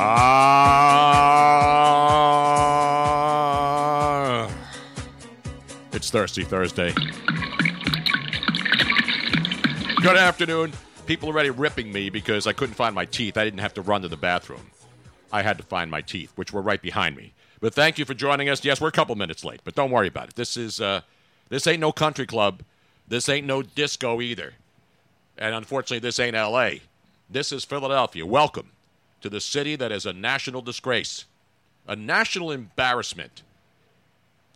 Ah. it's Thirsty Thursday. Good afternoon. People already ripping me because I couldn't find my teeth. I didn't have to run to the bathroom. I had to find my teeth, which were right behind me. But thank you for joining us. Yes, we're a couple minutes late, but don't worry about it. This is uh, this ain't no country club. This ain't no disco either. And unfortunately, this ain't L.A. This is Philadelphia. Welcome to the city that is a national disgrace, a national embarrassment.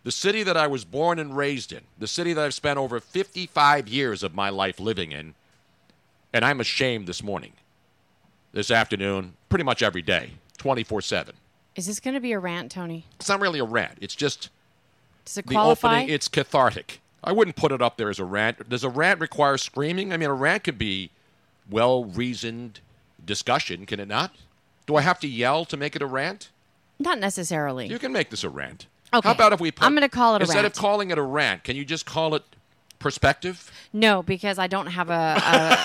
The city that I was born and raised in, the city that I've spent over 55 years of my life living in, and I'm ashamed this morning, this afternoon, pretty much every day, 24 7. Is this going to be a rant, Tony? It's not really a rant. It's just Does it the qualify? opening. It's cathartic. I wouldn't put it up there as a rant. Does a rant require screaming? I mean, a rant could be well reasoned discussion, can it not? Do I have to yell to make it a rant? Not necessarily. You can make this a rant. Okay. How about if we put, I'm gonna call it a instead rant. of calling it a rant, can you just call it perspective? No, because I don't have a,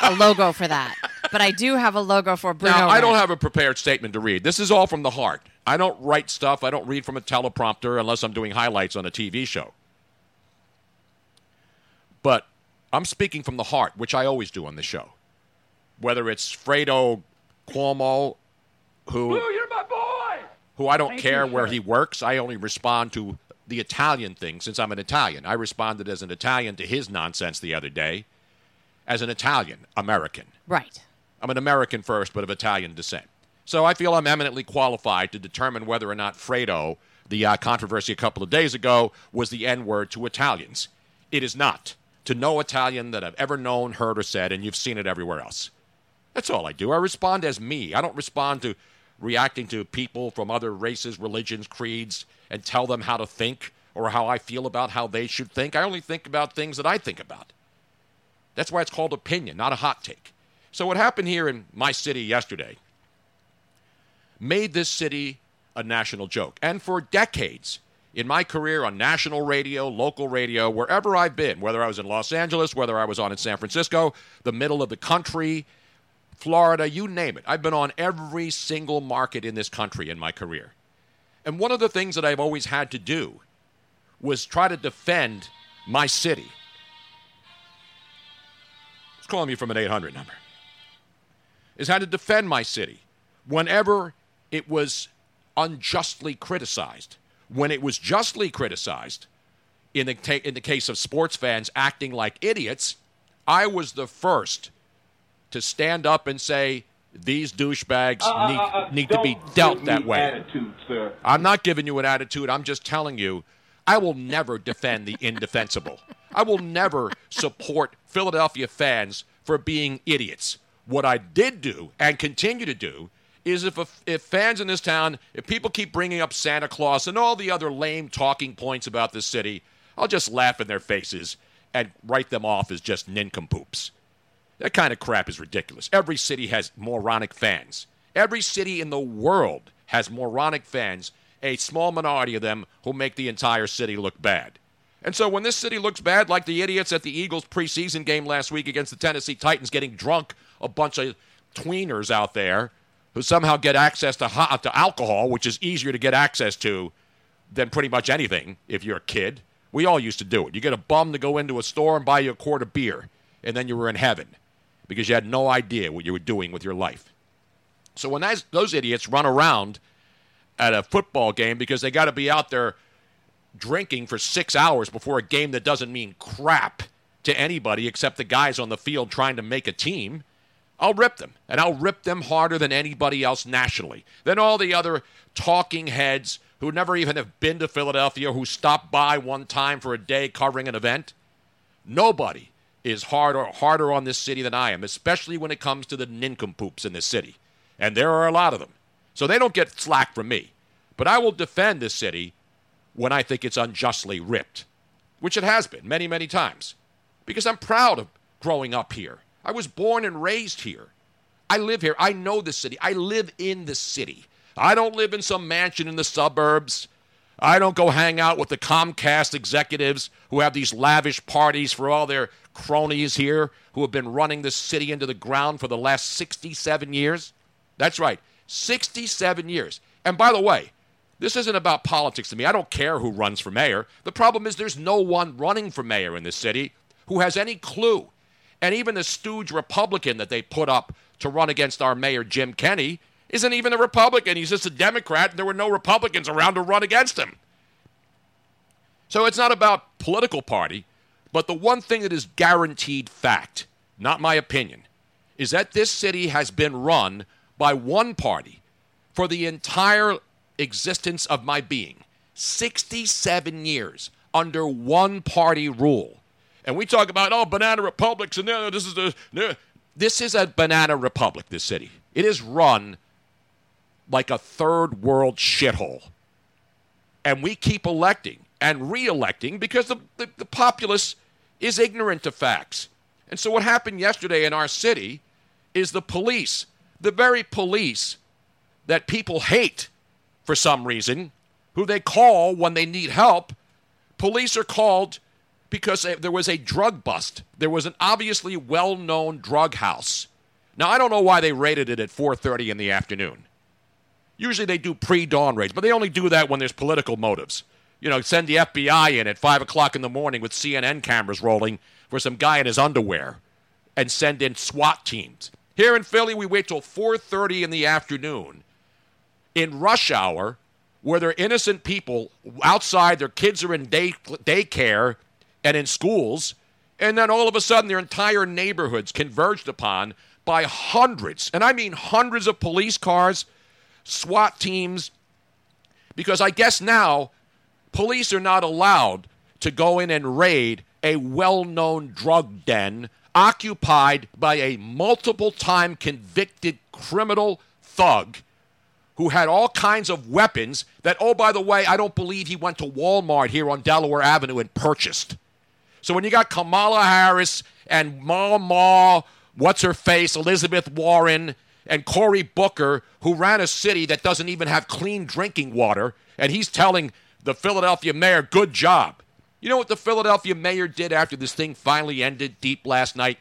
a, a logo for that. But I do have a logo for Bruno. now, I don't have a prepared statement to read. This is all from the heart. I don't write stuff. I don't read from a teleprompter unless I'm doing highlights on a TV show. But I'm speaking from the heart, which I always do on the show. Whether it's Fredo Cuomo, who you're my boy! who I don't Thank care you, where he works. I only respond to the Italian thing since I'm an Italian. I responded as an Italian to his nonsense the other day as an Italian American. Right. I'm an American first, but of Italian descent. So I feel I'm eminently qualified to determine whether or not Fredo, the uh, controversy a couple of days ago, was the N word to Italians. It is not. To no Italian that I've ever known, heard, or said, and you've seen it everywhere else. That's all I do. I respond as me. I don't respond to reacting to people from other races, religions, creeds, and tell them how to think or how I feel about how they should think. I only think about things that I think about. That's why it's called opinion, not a hot take. So, what happened here in my city yesterday made this city a national joke. And for decades, in my career on national radio, local radio, wherever I've been, whether I was in Los Angeles, whether I was on in San Francisco, the middle of the country, Florida, you name it. I've been on every single market in this country in my career. And one of the things that I've always had to do was try to defend my city. It's calling me from an 800 number. Is had to defend my city whenever it was unjustly criticized. When it was justly criticized, in the, ta- in the case of sports fans acting like idiots, I was the first to stand up and say, these douchebags Uh, need, uh, uh, need to be dealt that way. Attitude, sir. I'm not giving you an attitude. I'm just telling you, I will never defend the indefensible. I will never support Philadelphia fans for being idiots. What I did do and continue to do is if, if fans in this town, if people keep bringing up Santa Claus and all the other lame talking points about this city, I'll just laugh in their faces and write them off as just nincompoops. That kind of crap is ridiculous. Every city has moronic fans. Every city in the world has moronic fans, a small minority of them who make the entire city look bad. And so when this city looks bad, like the idiots at the Eagles preseason game last week against the Tennessee Titans getting drunk, a bunch of tweeners out there who somehow get access to, hot, to alcohol, which is easier to get access to than pretty much anything if you're a kid. We all used to do it. You get a bum to go into a store and buy you a quart of beer, and then you were in heaven because you had no idea what you were doing with your life. So when those, those idiots run around at a football game because they got to be out there drinking for six hours before a game that doesn't mean crap to anybody except the guys on the field trying to make a team, I'll rip them. And I'll rip them harder than anybody else nationally, than all the other talking heads who never even have been to Philadelphia, who stopped by one time for a day covering an event. Nobody is harder, harder on this city than I am, especially when it comes to the nincompoops in this city. And there are a lot of them. So they don't get slack from me. But I will defend this city when I think it's unjustly ripped, which it has been many, many times. Because I'm proud of growing up here. I was born and raised here. I live here. I know the city. I live in the city. I don't live in some mansion in the suburbs. I don't go hang out with the Comcast executives who have these lavish parties for all their cronies here who have been running this city into the ground for the last 67 years. That's right, 67 years. And by the way, this isn't about politics to me. I don't care who runs for mayor. The problem is there's no one running for mayor in this city who has any clue. And even the stooge Republican that they put up to run against our mayor, Jim Kenney, isn't even a Republican. He's just a Democrat, and there were no Republicans around to run against him. So it's not about political party, but the one thing that is guaranteed fact, not my opinion, is that this city has been run by one party for the entire existence of my being 67 years under one party rule. And we talk about, oh, banana republics, and uh, this is the. Uh, this is a banana republic, this city. It is run like a third world shithole. And we keep electing and re electing because the, the, the populace is ignorant to facts. And so, what happened yesterday in our city is the police, the very police that people hate for some reason, who they call when they need help, police are called because there was a drug bust. There was an obviously well-known drug house. Now I don't know why they raided it at 4:30 in the afternoon. Usually they do pre-dawn raids, but they only do that when there's political motives. You know, send the FBI in at five o'clock in the morning with CNN cameras rolling for some guy in his underwear, and send in SWAT teams. Here in Philly, we wait till 4:30 in the afternoon, in rush hour, where there are innocent people outside. Their kids are in day daycare and in schools, and then all of a sudden, their entire neighborhoods converged upon by hundreds, and I mean hundreds of police cars SWAT teams, because I guess now police are not allowed to go in and raid a well known drug den occupied by a multiple time convicted criminal thug who had all kinds of weapons that, oh, by the way, I don't believe he went to Walmart here on Delaware Avenue and purchased. So when you got Kamala Harris and Ma Ma, what's her face, Elizabeth Warren, and Cory Booker, who ran a city that doesn't even have clean drinking water, and he's telling the Philadelphia mayor, good job. You know what the Philadelphia mayor did after this thing finally ended deep last night?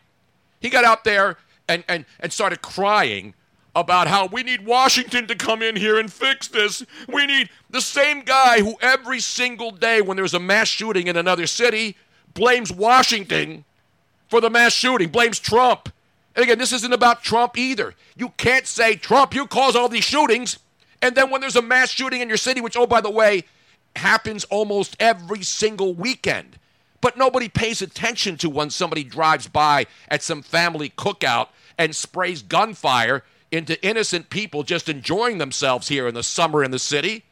He got out there and, and, and started crying about how we need Washington to come in here and fix this. We need the same guy who every single day when there's a mass shooting in another city blames Washington for the mass shooting, blames Trump. And again, this isn't about Trump either. You can't say, Trump, you cause all these shootings. And then when there's a mass shooting in your city, which, oh, by the way, happens almost every single weekend, but nobody pays attention to when somebody drives by at some family cookout and sprays gunfire into innocent people just enjoying themselves here in the summer in the city.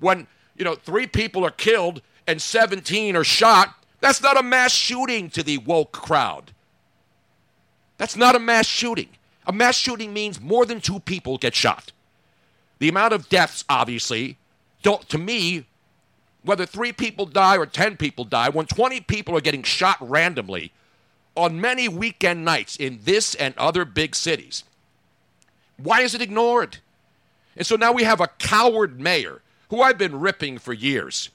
When, you know, three people are killed and 17 are shot, that's not a mass shooting to the woke crowd. That's not a mass shooting. A mass shooting means more than two people get shot. The amount of deaths, obviously, don't, to me, whether three people die or 10 people die, when 20 people are getting shot randomly on many weekend nights in this and other big cities, why is it ignored? And so now we have a coward mayor who I've been ripping for years.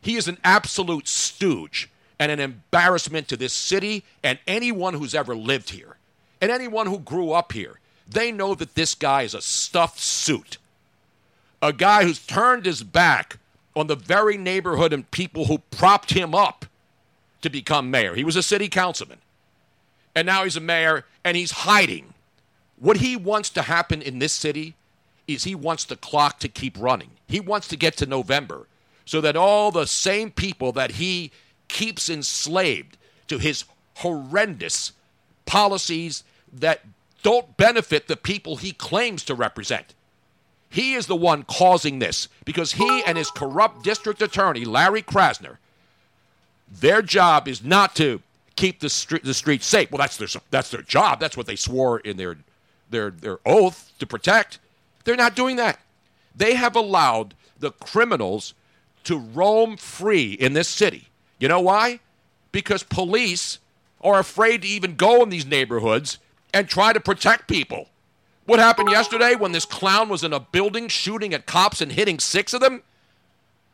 He is an absolute stooge and an embarrassment to this city and anyone who's ever lived here and anyone who grew up here. They know that this guy is a stuffed suit, a guy who's turned his back on the very neighborhood and people who propped him up to become mayor. He was a city councilman, and now he's a mayor, and he's hiding. What he wants to happen in this city is he wants the clock to keep running. He wants to get to November so that all the same people that he keeps enslaved to his horrendous policies that don't benefit the people he claims to represent. He is the one causing this because he and his corrupt district attorney, Larry Krasner, their job is not to keep the, street, the streets safe. Well, that's their, that's their job. That's what they swore in their, their, their oath to protect. They're not doing that. They have allowed the criminals to roam free in this city. You know why? Because police are afraid to even go in these neighborhoods and try to protect people. What happened yesterday when this clown was in a building shooting at cops and hitting six of them?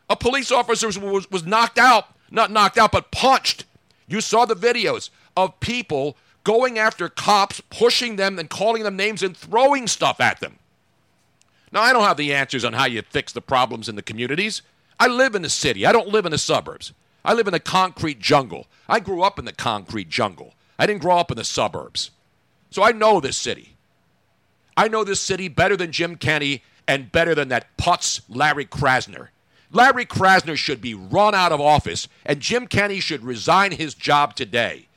A police officer was, was, knocked out, not knocked out, but punched. You saw the videos of people going after cops, pushing them and calling them names and throwing stuff at them. Now, I don't have the answers on how you fix the problems in the communities. I live in the city, I don't live in the suburbs. I live in the concrete jungle. I grew up in the concrete jungle. I didn't grow up in the suburbs. So I know this city. I know this city better than Jim Kenney and better than that putz Larry Krasner. Larry Krasner should be run out of office, and Jim Kenney should resign his job today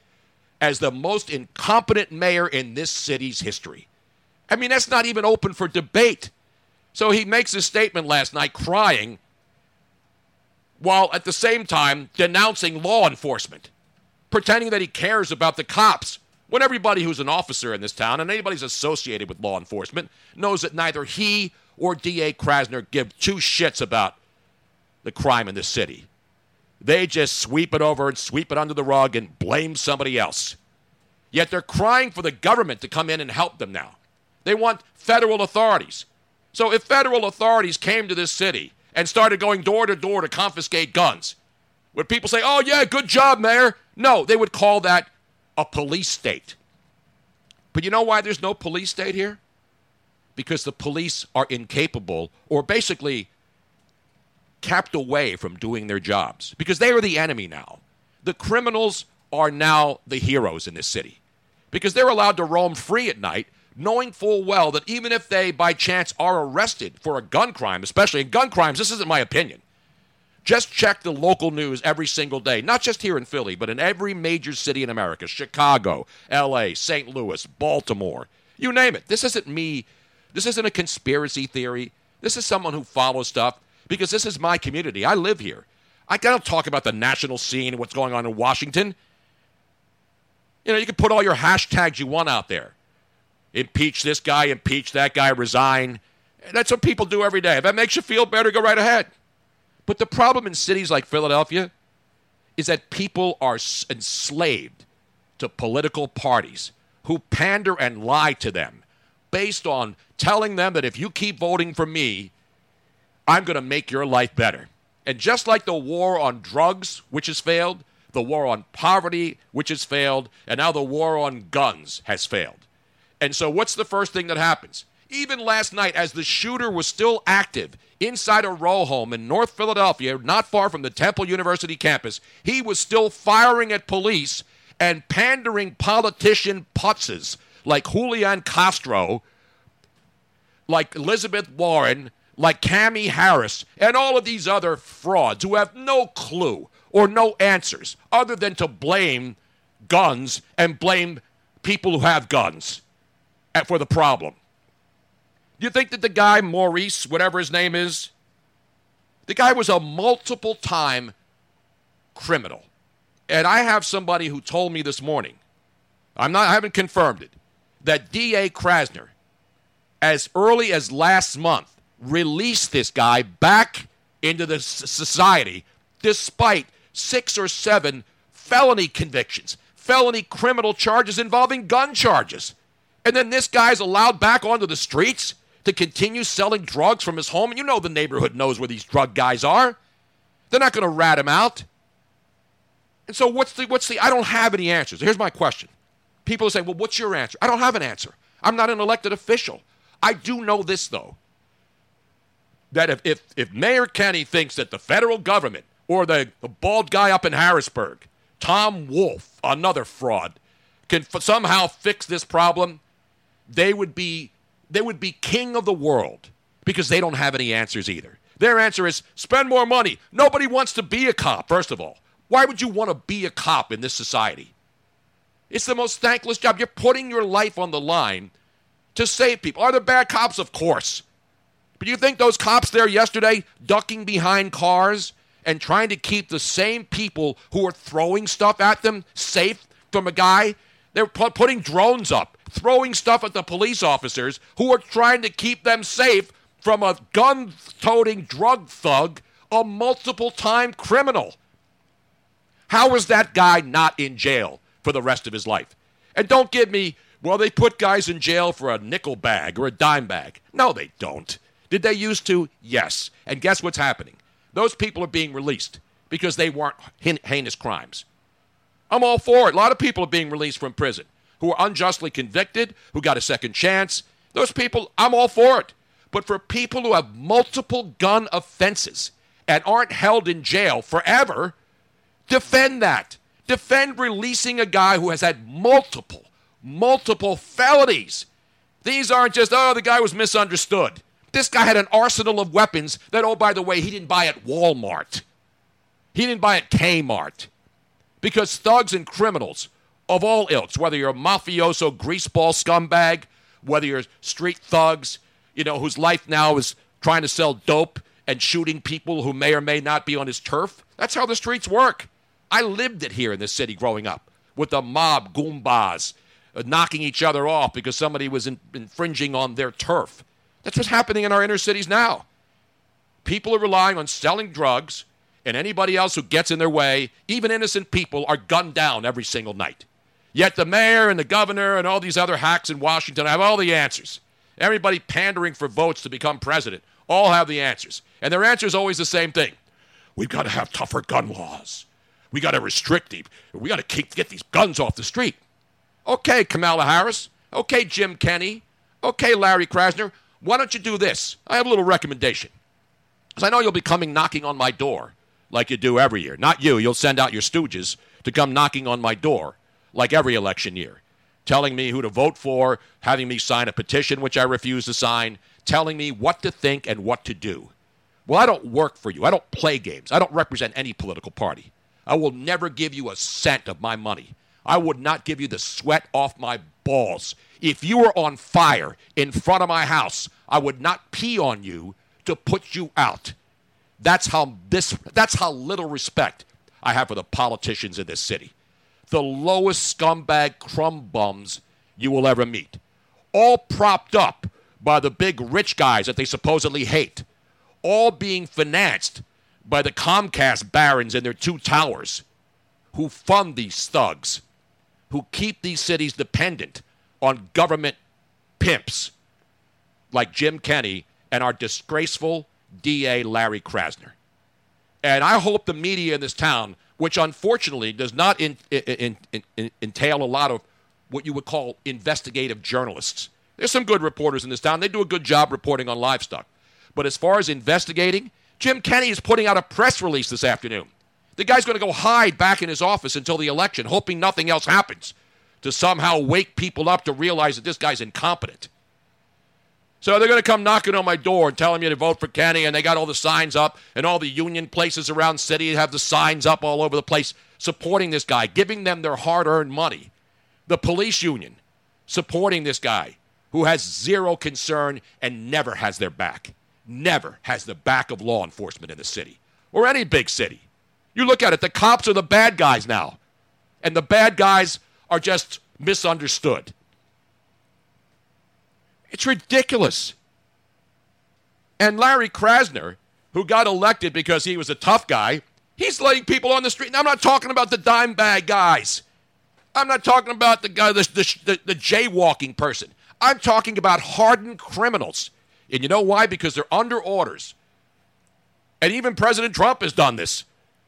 as the most incompetent mayor in this city's history. I mean, that's not even open for debate. So he makes a statement last night crying while at the same time denouncing law enforcement, pretending that he cares about the cops. When everybody who's an officer in this town and anybody who's associated with law enforcement knows that neither he or D.A. Krasner give two shits about the crime in this city. They just sweep it over and sweep it under the rug and blame somebody else. Yet they're crying for the government to come in and help them now. They want federal authorities. So if federal authorities came to this city and started going door to door to confiscate guns, would people say, oh, yeah, good job, Mayor? No, they would call that a police state. But you know why there's no police state here? Because the police are incapable or basically kept away from doing their jobs because they are the enemy now. The criminals are now the heroes in this city because they're allowed to roam free at night, knowing full well that even if they by chance are arrested for a gun crime, especially in gun crimes, this isn't my opinion. Just check the local news every single day, not just here in Philly, but in every major city in America Chicago, LA, St. Louis, Baltimore, you name it. This isn't me. This isn't a conspiracy theory. This is someone who follows stuff because this is my community. I live here. I don't talk about the national scene and what's going on in Washington. You know, you can put all your hashtags you want out there. Impeach this guy, impeach that guy, resign. That's what people do every day. If that makes you feel better, go right ahead. But the problem in cities like Philadelphia is that people are enslaved to political parties who pander and lie to them based on telling them that if you keep voting for me, I'm going to make your life better. And just like the war on drugs, which has failed, the war on poverty, which has failed, and now the war on guns has failed. And so, what's the first thing that happens? Even last night, as the shooter was still active inside a row home in North Philadelphia, not far from the Temple University campus, he was still firing at police and pandering politician putzes like Julian Castro, like Elizabeth Warren, like Cami Harris, and all of these other frauds who have no clue or no answers other than to blame guns and blame people who have guns for the problem. Do you think that the guy, Maurice, whatever his name is, the guy was a multiple time criminal. And I have somebody who told me this morning, I'm not, I haven't confirmed it, that D.A. Krasner, as early as last month, released this guy back into the society despite six or seven felony convictions, felony criminal charges involving gun charges. And then this guy's allowed back onto the streets to continue selling drugs from his home. And you know the neighborhood knows where these drug guys are. They're not going to rat him out. And so what's the what's the I don't have any answers. Here's my question. People say, "Well, what's your answer?" I don't have an answer. I'm not an elected official. I do know this though. That if if, if Mayor Kenney thinks that the federal government or the, the bald guy up in Harrisburg, Tom Wolf, another fraud, can f- somehow fix this problem, they would be they would be king of the world because they don't have any answers either. Their answer is spend more money. Nobody wants to be a cop, first of all. Why would you want to be a cop in this society? It's the most thankless job. You're putting your life on the line to save people. Are there bad cops? Of course. But you think those cops there yesterday ducking behind cars and trying to keep the same people who are throwing stuff at them safe from a guy? They're pu- putting drones up, throwing stuff at the police officers who are trying to keep them safe from a gun toting drug thug, a multiple time criminal. How is that guy not in jail for the rest of his life? And don't give me, well, they put guys in jail for a nickel bag or a dime bag. No, they don't. Did they used to? Yes. And guess what's happening? Those people are being released because they weren't heinous crimes. I'm all for it. A lot of people are being released from prison who are unjustly convicted, who got a second chance. Those people, I'm all for it. But for people who have multiple gun offenses and aren't held in jail forever, defend that. Defend releasing a guy who has had multiple, multiple felonies. These aren't just, oh, the guy was misunderstood. This guy had an arsenal of weapons that, oh, by the way, he didn't buy at Walmart. He didn't buy at Kmart. Because thugs and criminals of all ilks, whether you're a mafioso, greaseball scumbag, whether you're street thugs, you know, whose life now is trying to sell dope and shooting people who may or may not be on his turf, that's how the streets work. I lived it here in this city growing up with the mob goombas uh, knocking each other off because somebody was in, infringing on their turf. That's what's happening in our inner cities now. People are relying on selling drugs, and anybody else who gets in their way, even innocent people, are gunned down every single night. Yet the mayor and the governor and all these other hacks in Washington have all the answers. Everybody pandering for votes to become president all have the answers. And their answer is always the same thing. We've got to have tougher gun laws. We got to restrict these. We got to keep get these guns off the street. Okay, Kamala Harris. Okay, Jim Kenney. Okay, Larry Krasner. Why don't you do this? I have a little recommendation. Because I know you'll be coming knocking on my door like you do every year. Not you. You'll send out your stooges to come knocking on my door like every election year, telling me who to vote for, having me sign a petition, which I refuse to sign, telling me what to think and what to do. Well, I don't work for you. I don't play games. I don't represent any political party. I will never give you a cent of my money. I would not give you the sweat off my balls. If you were on fire in front of my house, I would not pee on you to put you out. That's how this that's how little respect I have for the politicians in this city. The lowest scumbag crumb bums you will ever meet. All propped up by the big rich guys that they supposedly hate. All being financed by the Comcast barons and their two towers who fund these thugs, who keep these cities dependent on government pimps like Jim Kenney and our disgraceful DA Larry Krasner. And I hope the media in this town, which unfortunately does not in, in, in, entail a lot of what you would call investigative journalists. There's some good reporters in this town. They do a good job reporting on livestock. But as far as investigating, Jim Kenney is putting out a press release this afternoon. The guy's going to go hide back in his office until the election, hoping nothing else happens, to somehow wake people up to realize that this guy's incompetent. So they're going to come knocking on my door and telling me to vote for Kenney, and they got all the signs up, and all the union places around city have the signs up all over the place supporting this guy, giving them their hard-earned money. The police union supporting this guy who has zero concern and never has their back. Never has the back of law enforcement in the city or any big city. You look at it, the cops are the bad guys now, and the bad guys are just misunderstood. It's ridiculous. And Larry Krasner, who got elected because he was a tough guy, he's letting people on the street. And I'm not talking about the dime bag guys. I'm not talking about the guy, the, the, the jaywalking person. I'm talking about hardened criminals. And you know why? Because they're under orders. And even President Trump has done this.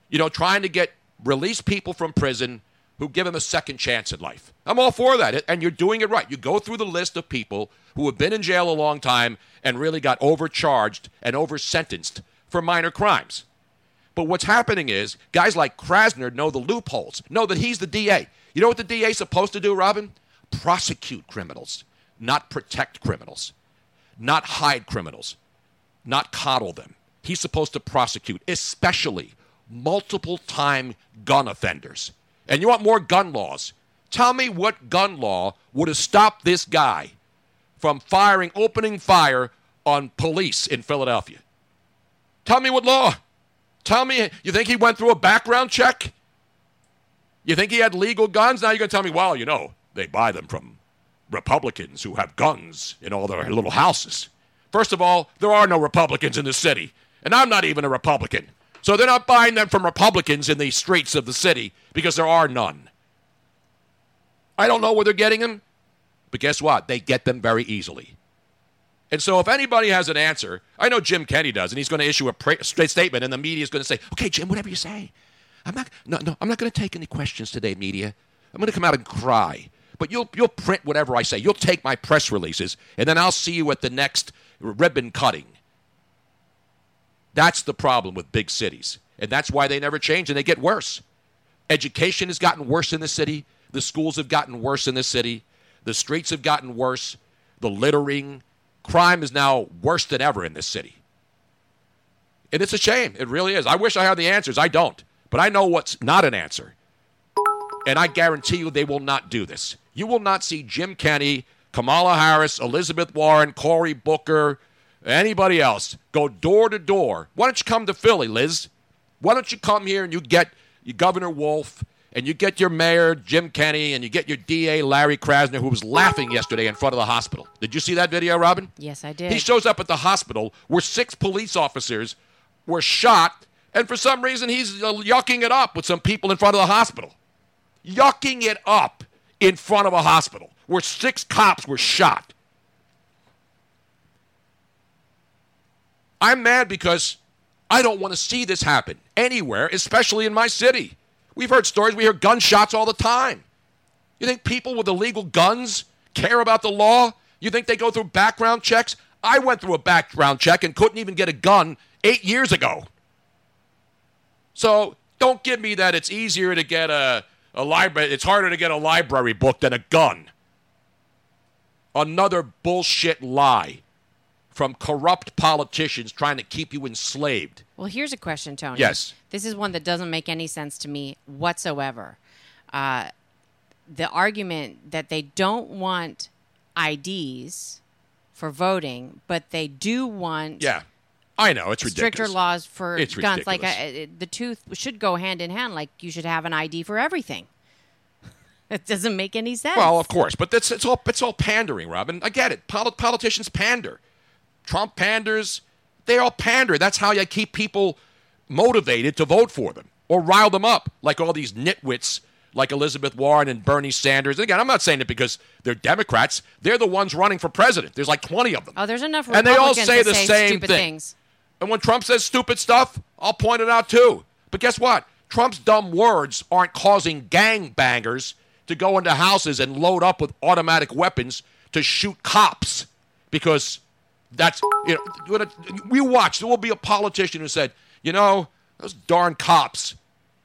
You know, trying to get release people from prison who give him a second chance in life. I'm all for that. And you're doing it right. You go through the list of people who have been in jail a long time and really got overcharged and oversentenced for minor crimes. But what's happening is guys like Krasner know the loopholes, know that he's the DA. You know what the DA is supposed to do, Robin? Prosecute criminals, not protect criminals, not hide criminals, not coddle them. He's supposed to prosecute, especially multiple time gun offenders. And you want more gun laws? Tell me what gun law would have stopped this guy from firing, opening fire on police in Philadelphia. Tell me what law. Tell me, you think he went through a background check? You think he had legal guns? Now you're going to tell me, well, you know, they buy them from Republicans who have guns in all their little houses. First of all, there are no Republicans in the city, and I'm not even a Republican. So they're not buying them from Republicans in the streets of the city because there are none. I don't know where they're getting them, but guess what? They get them very easily. And so, if anybody has an answer, I know Jim Kenney does, and he's going to issue a pra- statement, and the media is going to say, "Okay, Jim, whatever you say, I'm not, no, no, I'm not going to take any questions today, media. I'm going to come out and cry, but you'll, you'll print whatever I say. You'll take my press releases, and then I'll see you at the next ribbon cutting." That's the problem with big cities, and that's why they never change, and they get worse. Education has gotten worse in the city. The schools have gotten worse in the city. The streets have gotten worse. The littering, crime is now worse than ever in this city. And it's a shame. It really is. I wish I had the answers. I don't. But I know what's not an answer. And I guarantee you they will not do this. You will not see Jim Kenney, Kamala Harris, Elizabeth Warren, Cory Booker, anybody else go door to door. Why don't you come to Philly, Liz? Why don't you come here and you get your Governor Wolf and you get your mayor, Jim Kenney, and you get your DA, Larry Krasner, who was laughing yesterday in front of the hospital. Did you see that video, Robin? Yes, I did. He shows up at the hospital where six police officers were shot, and for some reason he's uh, yucking it up with some people in front of the hospital. Yucking it up in front of a hospital where six cops were shot. I'm mad because I don't want to see this happen anywhere, especially in my city. We've heard stories, we hear gunshots all the time. You think people with illegal guns care about the law? You think they go through background checks? I went through a background check and couldn't even get a gun eight years ago. So don't give me that it's easier to get a, a library, it's harder to get a library book than a gun. Another bullshit lie from corrupt politicians trying to keep you enslaved. Well, here's a question, Tony. Yes. This is one that doesn't make any sense to me whatsoever. Uh, the argument that they don't want IDs for voting, but they do want Yeah, I know it's ridiculous. stricter laws for It's guns. Like uh, the two should go hand in hand. Like you should have an ID for everything. it doesn't make any sense. Well, of course, but that's it's all it's all pandering, Robin. I get it. Poli- politicians pander. Trump panders. They all pander. That's how you keep people motivated to vote for them or rile them up, like all these nitwits like Elizabeth Warren and Bernie Sanders. And again, I'm not saying it because they're Democrats. They're the ones running for president. There's like 20 of them. oh, there's enough and they all say the say same thing. things. And when Trump says stupid stuff, I'll point it out too. But guess what? Trump's dumb words aren't causing gang bangers to go into houses and load up with automatic weapons to shoot cops because that's you know we watch there will be a politician who said you know those darn cops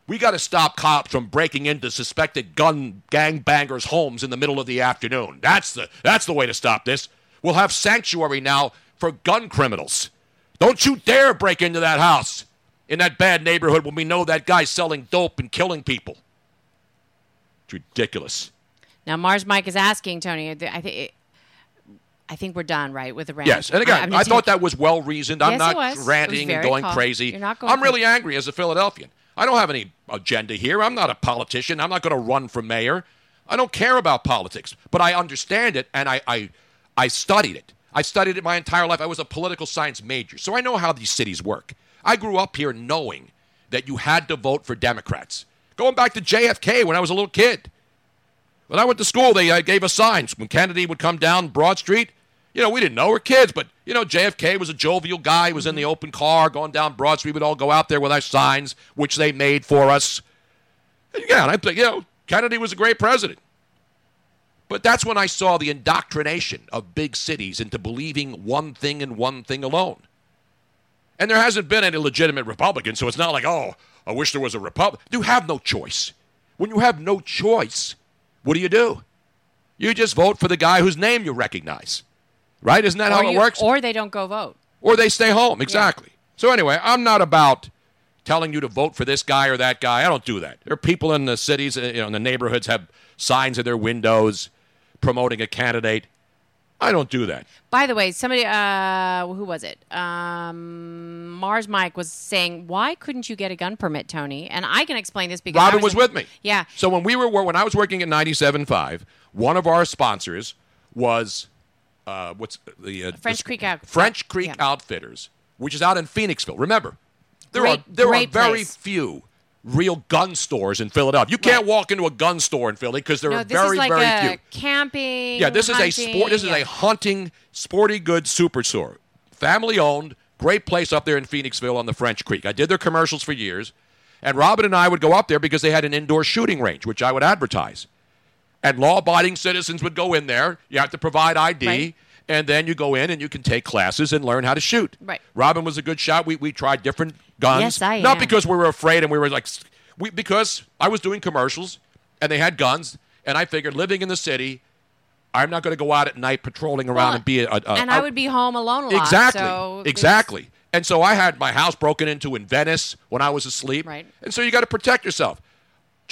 we got to stop cops from breaking into suspected gun gangbangers homes in the middle of the afternoon. That's the that's the way to stop this. We'll have sanctuary now for gun criminals. Don't you dare break into that house. In that bad neighborhood when we know that guy's selling dope and killing people. It's ridiculous. Now, Mars Mike is asking Tony. I think I think we're done, right, with the rant. Yes, and again, I'm I, thought that was well reasoned. I'm not it was. It was ranting and going calm. crazy. You're not going I'm really angry as a Philadelphian. I don't have any agenda here. I'm not a politician. I'm not going to run for mayor. I don't care about politics, but I understand it and I, I, I studied it. I studied it my entire life. I was a political science major, so I know how these cities work. I grew up here knowing that you had to vote for Democrats. Going back to JFK when I was a little kid. When I went to school, they uh, gave us signs. When Kennedy would come down Broad Street, you know, we didn't know we're kids, but, you know, JFK was a jovial guy. He was in the mm-hmm. open car going down Broad Street. We'd all go out there with our signs, which they made for us. And yeah, and I think, you know, Kennedy was a great president. But that's when I saw the indoctrination of big cities into believing one thing and one thing alone. And there hasn't been any legitimate Republican, so it's not like, oh, I wish there was a Republic. You have no choice. When you have no choice, what do you do? You just vote for the guy whose name you recognize. Right? Isn't that or how you- it works? Or they don't go vote. or they stay home. Exactly. So anyway, I'm not about telling you to vote for this guy or that guy. I don't do that. There are people in the cities, uh, you know, in the neighborhoods have signs in their windows promoting a candidate. I don't do that. By the way, somebody, uh, who was it? Um, Mars Mike was saying, "Why couldn't you get a gun permit, Tony?" And I can explain this because Robin was in- with me. Yeah, So when we were when I was working at 97.5, one of our sponsors was uh, what's the uh, French the- Creek Out- French Creek yeah. Outfitters, which is out in Phoenixville. Remember, there Great- are there are very place. few real gun stores in Philadelphia. You can't Right. walk into a gun store in Philly because there no, are very is like very a few. camping. Yeah, this is a sport. This is a hunting, sporty goods superstore, family owned, great place up there in Phoenixville on the French Creek. I did their commercials for years, and Robin and I would go up there because they had an indoor shooting range, which I would advertise. And law-abiding citizens would go in there. You have to provide ID, Right. and then you go in and you can take classes and learn how to shoot. Right. Robin was a good shot. We we tried different guns. Yes, I Not am. because we were afraid and we were like, we because I was doing commercials and they had guns, and I figured living in the city. I'm not going to go out at night patrolling around Well, and be a, a, a and I would be home alone a lot. exactly so exactly. And so I had my house broken into in Venice when I was asleep. Right. And so you got to protect yourself.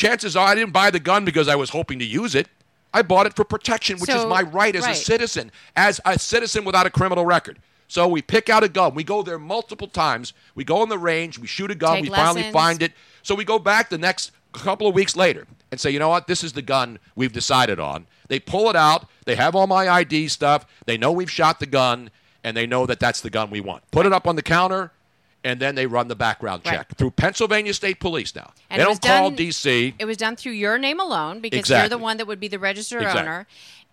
Chances are I didn't buy the gun because I was hoping to use it. I bought it for protection, which is my right as a citizen, as a citizen without a criminal record. So we pick out a gun. We go there multiple times. We go on the range. We shoot a gun. Take we finally find it. So we go back the next couple of weeks later and say, you know what? This is the gun we've decided on. They pull it out. They have all my ID stuff. They know we've shot the gun, and they know that that's the gun we want. Put it up on the counter, and then they run the background Right. check through Pennsylvania State Police now. And they don't was call D.C. It was done through your name alone because Exactly. you're the one that would be the registered Exactly. owner.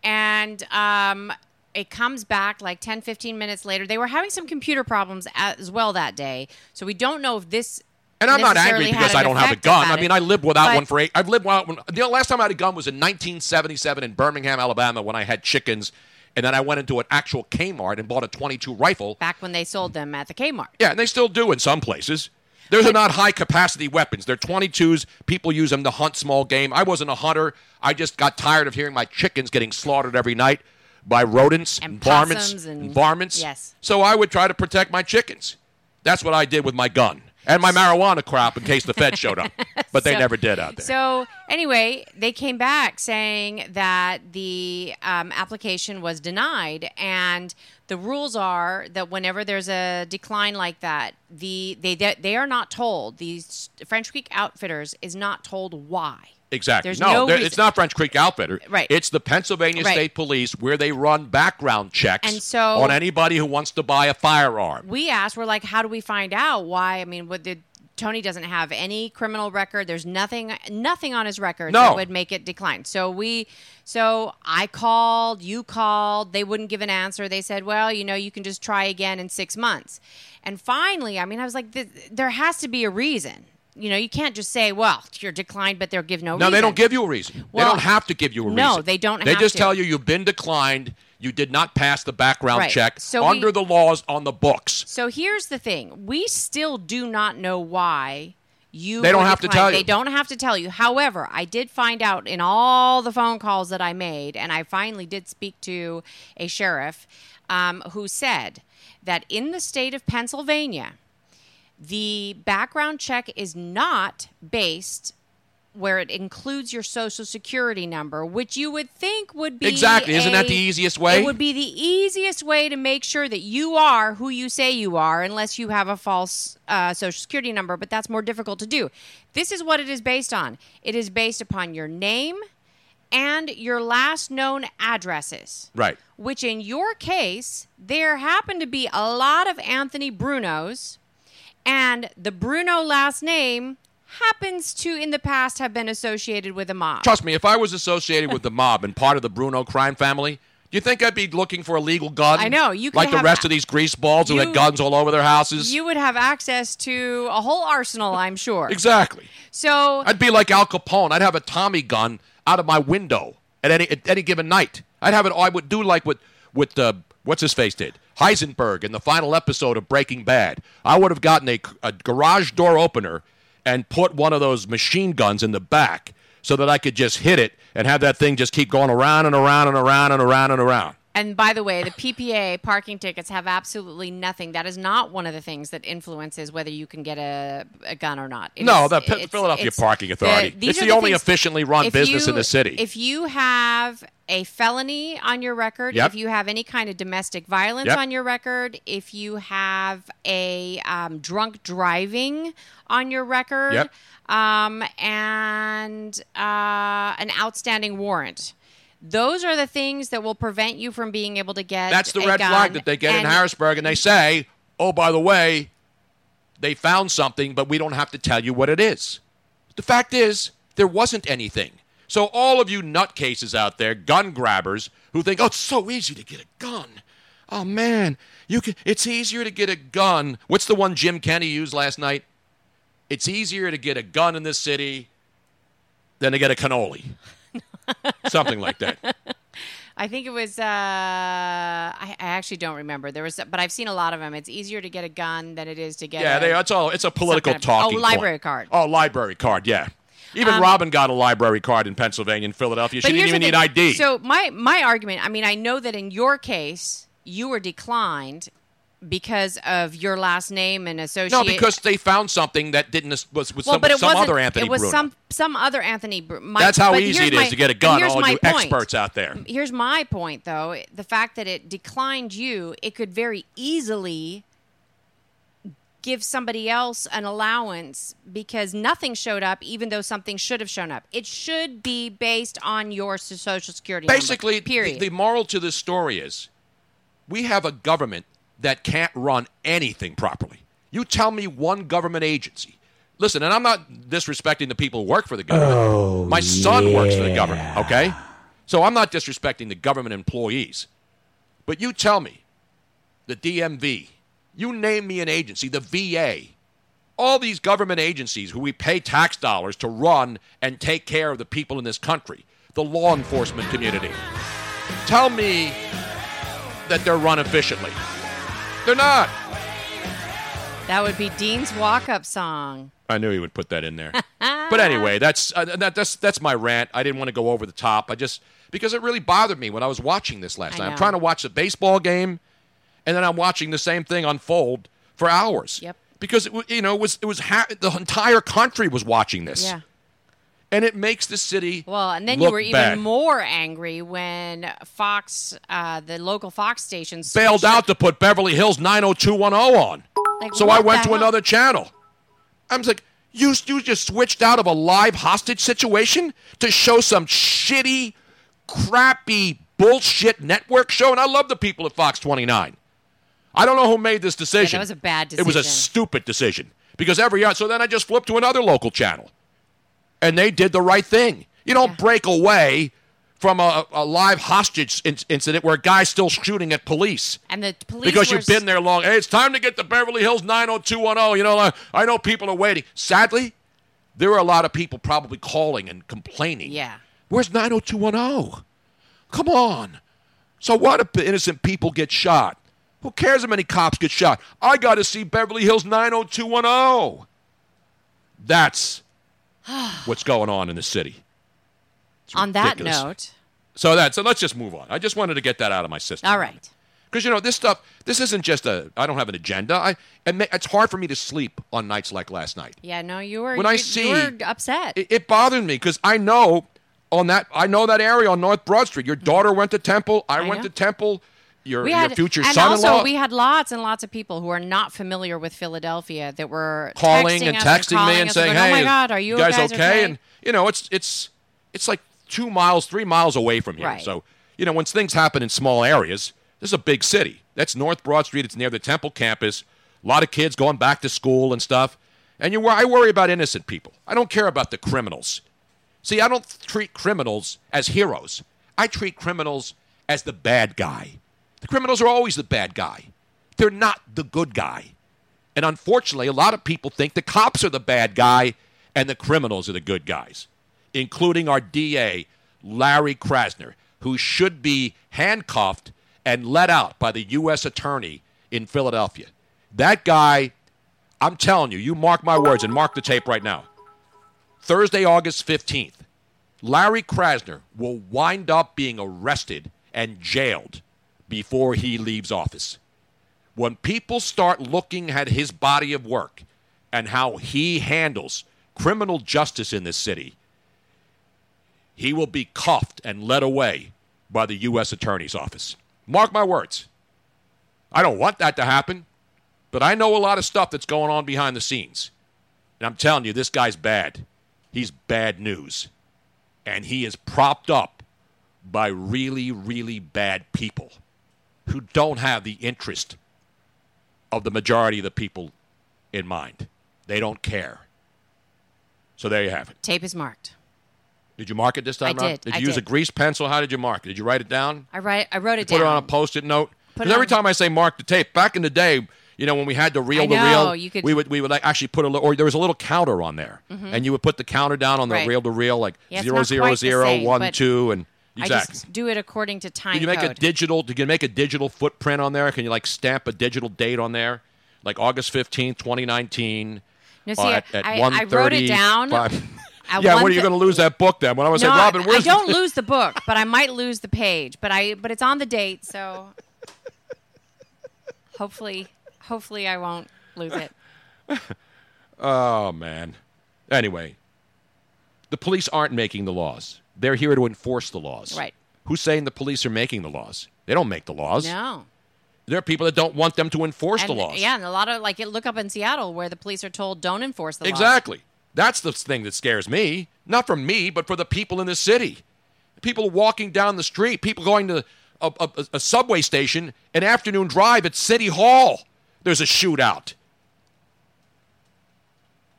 And um, it comes back like 10, 15 minutes later. They were having some computer problems as well that day. So we don't know if this. And I'm not angry because I don't have a gun. I mean. I lived without But- one for eight. I've lived without one. The last time I had a gun was in 1977 in Birmingham, Alabama, when I had chickens, and then I went into an actual Kmart and bought a 22 rifle. Back when they sold them at the Kmart. Yeah, and they still do in some places. Those are not high capacity weapons. They're 22s. People use them to hunt small game. I wasn't a hunter. I just got tired of hearing my chickens getting slaughtered every night by rodents And varmints possums and- varmints. Yes. So I would try to protect my chickens. That's what I did with my gun and my marijuana crop in case the Fed showed up. But they So- never did out there. So anyway, they came back saying that the um, application was denied, and the rules are that whenever there's a decline like that, the they they are not told. These French Creek Outfitters is not told why. Exactly. There's no, no it's not French Creek Outfitter. Right. It's the Pennsylvania Right. State Police where they run background checks And so- on anybody who wants to buy a firearm. We asked, we're like, how do we find out why? I mean, what did Tony doesn't have any criminal record. There's nothing, nothing on his record No. that would make it decline. So we, so I called, you called. They wouldn't give an answer. They said, well, you know, you can just try again in six months. And finally, I mean, I was like, there has to be a reason. You know, you can't just say, well, you're declined, but they'll give no, reason. No, reason. they don't give you a reason. they don't have to give you a reason. no, they don't They just to. tell you you've been declined. You did not pass the background Right. check So we- under the laws on the books. So here's the thing: we still do not know why you. They don't have to tell you. They don't have to tell you. However, I did find out in all the phone calls that I made, and I finally did speak to a sheriff um, who said that in the state of Pennsylvania, the background check is not based. Where it includes your social security number, which you would think would be Exactly. Isn't that the easiest way? It would be the easiest way to make sure that you are who you say you are, unless you have a false uh, social security number, but that's more difficult to do. This is what it is based on it is based upon your name and your last known addresses. Right. Which in your case, there happen to be a lot of Anthony Brunos, and the Bruno last name happens to in the past have been associated with a mob. Trust me, if I was associated with the mob and part of the Bruno crime family, do you think I'd be looking for a legal gun? I know, you could like the rest of these grease balls who had guns all over their houses. You would have access to a whole arsenal, I'm sure. exactly. So I'd be like Al Capone. I'd have a Tommy gun out of my window at any at any given night. I'd have it. I would do like what with uh, what's his face did Heisenberg in the final episode of Breaking Bad. I would have gotten a, a garage door opener and put one of those machine guns in the back so that I could just hit it and have that thing just keep going around and around and around and around and around. And by the way, the PPA parking tickets have absolutely nothing. That is not one of the things that influences whether you can get a, a gun or not. It No, is- the P- it's- Philadelphia it's- Parking Authority. these It's are the only things- efficiently run business in the city. If you have a felony on your record, Yep. if you have any kind of domestic violence Yep. on your record, if you have a um, drunk driving on your record, Yep. um, and uh, an outstanding warrant. Those are the things that will prevent you from being able to get. That's the red flag that they get in Harrisburg, and they say, "Oh, by the way, they found something, but we don't have to tell you what it is." The fact is, there wasn't anything. So all of you nutcases out there, gun grabbers, who think, "Oh, it's so easy to get a gun." Oh man, you can. It's easier to get a gun. What's the one Jim Kenney used last night? It's easier to get a gun in this city than to get a cannoli. Something like that. I think it was. Uh, I, I actually don't remember. There was, but I've seen a lot of them. It's easier to get a gun than it is to get. Yeah, a, they, it's all it's a political kind of- talking oh, library point. card. Oh, library card. Yeah. Even Um, Robin got a library card in Pennsylvania and Philadelphia. She didn't even need. ID. So my my argument. I mean, I know that in your case, you were declined because of your last name and associate. no, because they found something that didn't was with well, some, but it some other Anthony it was Bruno. some some other Anthony. Br- My, That's how easy it is my- to get a gun. All you point. experts out there. Here's my point, though: the fact that it declined you, it could very easily give somebody else an allowance because nothing showed up, even though something should have shown up. It should be based on your social security. number, Basically, the, period. the moral to this story is we have a government that can't run anything properly. You tell me one government agency. Listen, and I'm not disrespecting the people who work for the government. Oh, My son works for the government, okay? So I'm not disrespecting the government employees. But you tell me, the DMV, you name me an agency, the VA, all these government agencies who we pay tax dollars to run and take care of the people in this country, the law enforcement community. Tell me that they're run efficiently. They're not. that would be Dean's walk-up song. I knew he would put that in there. but anyway, that's uh, that, that's that's my rant. I didn't want to go over the top. I just because it really bothered me when I was watching this last I night. I'm know. trying to watch the baseball game, and then I'm watching the same thing unfold for hours. Yep. Because it, you know it was it was ha- the entire country was watching this. Yeah. And it makes the city Well, and then you were even bad. more angry when Fox, uh, the local Fox station, bailed out to put Beverly Hills 90210 on. Like, so I went to hell? another channel. I was like, you, you just switched out of a live hostage situation to show some shitty, crappy, bullshit network show? And I love the people at Fox 29. I don't know who made this decision. That was a bad decision. It was a stupid decision. Because every so then I just flipped to another local channel. And they did the right thing. You don't break away from a, a live hostage in- incident where a guy's still shooting at police and the police because you've been there long. Hey, it's time to get to Beverly Hills 90210. You know, I, I know people are waiting. Sadly, there were a lot of people probably calling and complaining. Yeah. Where's 90210? Come on. So what if innocent people get shot? Who cares how many cops get shot? I got to see Beverly Hills 90210. That's what's going on in the city. On that note, So that so let's just move on. I just wanted to get that out of my system. all right. Because you know this stuff. This isn't just a. I don't have an agenda. I. It it's hard for me to sleep on nights like last night. Yeah, no, you were. When I see- you were upset. It, it bothered me because I know on that. I know that area on North Broad Street. Your mm-hmm. daughter went to Temple. I, I went know. to Temple. Your, we your had, future and son-in-law also we had lots and lots of people who are not familiar with Philadelphia that were calling texting and texting calling me and saying, going, "Hey, "Oh my God, are you guys, guys okay?" And you know, it's it's it's like two miles, three miles away from here. Right. So, you know, when things happen in small areas, this is a big city. That's North Broad Street. It's near the Temple campus. A lot of kids going back to school and stuff. And you, I worry about innocent people. I don't care about the criminals. See, I don't treat criminals as heroes. I treat criminals as the bad guy. The criminals are always the bad guy. They're not the good guy. And unfortunately, a lot of people think the cops are the bad guy and the criminals are the good guys, including our DA, Larry Krasner, who should be handcuffed and let out by the U.S. Attorney in Philadelphia. That guy, I'm telling you, you mark my words and mark the tape right now. Thursday, August 15th, Larry Krasner will wind up being arrested and jailed before he leaves office. When people start looking at his body of work and how he handles criminal justice in this city, he will be cuffed and led away by the U.S. Attorney's Office. Mark my words. I don't want that to happen, but I know a lot of stuff that's going on behind the scenes. And I'm telling you, this guy's bad. He's bad news. And he is propped up by really, really bad people who don't have the interest of the majority of the people in mind. They don't care. So there you have it. Tape is marked. Did you mark it this time I around? did, Did I you use a did. grease pencil? How did you mark it? Did you write it down? I write. I wrote it Put down. Put it on a post-it note. Because every time I say mark the tape, back in the day, you know, when we had the reel I to know, reel, you could- we would we would like actually put a little, or there was a little counter on there, and you would put the counter down on the Mm-hmm. Right. reel to reel, like Yeah, zero zero the zero same, one two, and I just do it according to time Can you make a digital? Can you make a digital footprint on there? Can you like stamp a digital date on there, like August fifteenth, twenty nineteen? No, see, at, at I- I wrote it down at yeah, when are you going to lose that book then? When going to say, Robin, I, where's I don't lose the book, but I might lose the page. But I but it's on the date, so hopefully hopefully I won't lose it. Oh man. Anyway, the police aren't making the laws. They're here to enforce the laws. Right. Who's saying the police are making the laws? They don't make the laws. No. There are people that don't want them to enforce And, the laws. Yeah, and a lot of like look up in Seattle where the police are told don't enforce the laws. Exactly. That's the thing that scares me. Not for me, but for the people in the city. People walking down the street, people going to a, a, a subway station, an afternoon drive at City Hall. There's a shootout.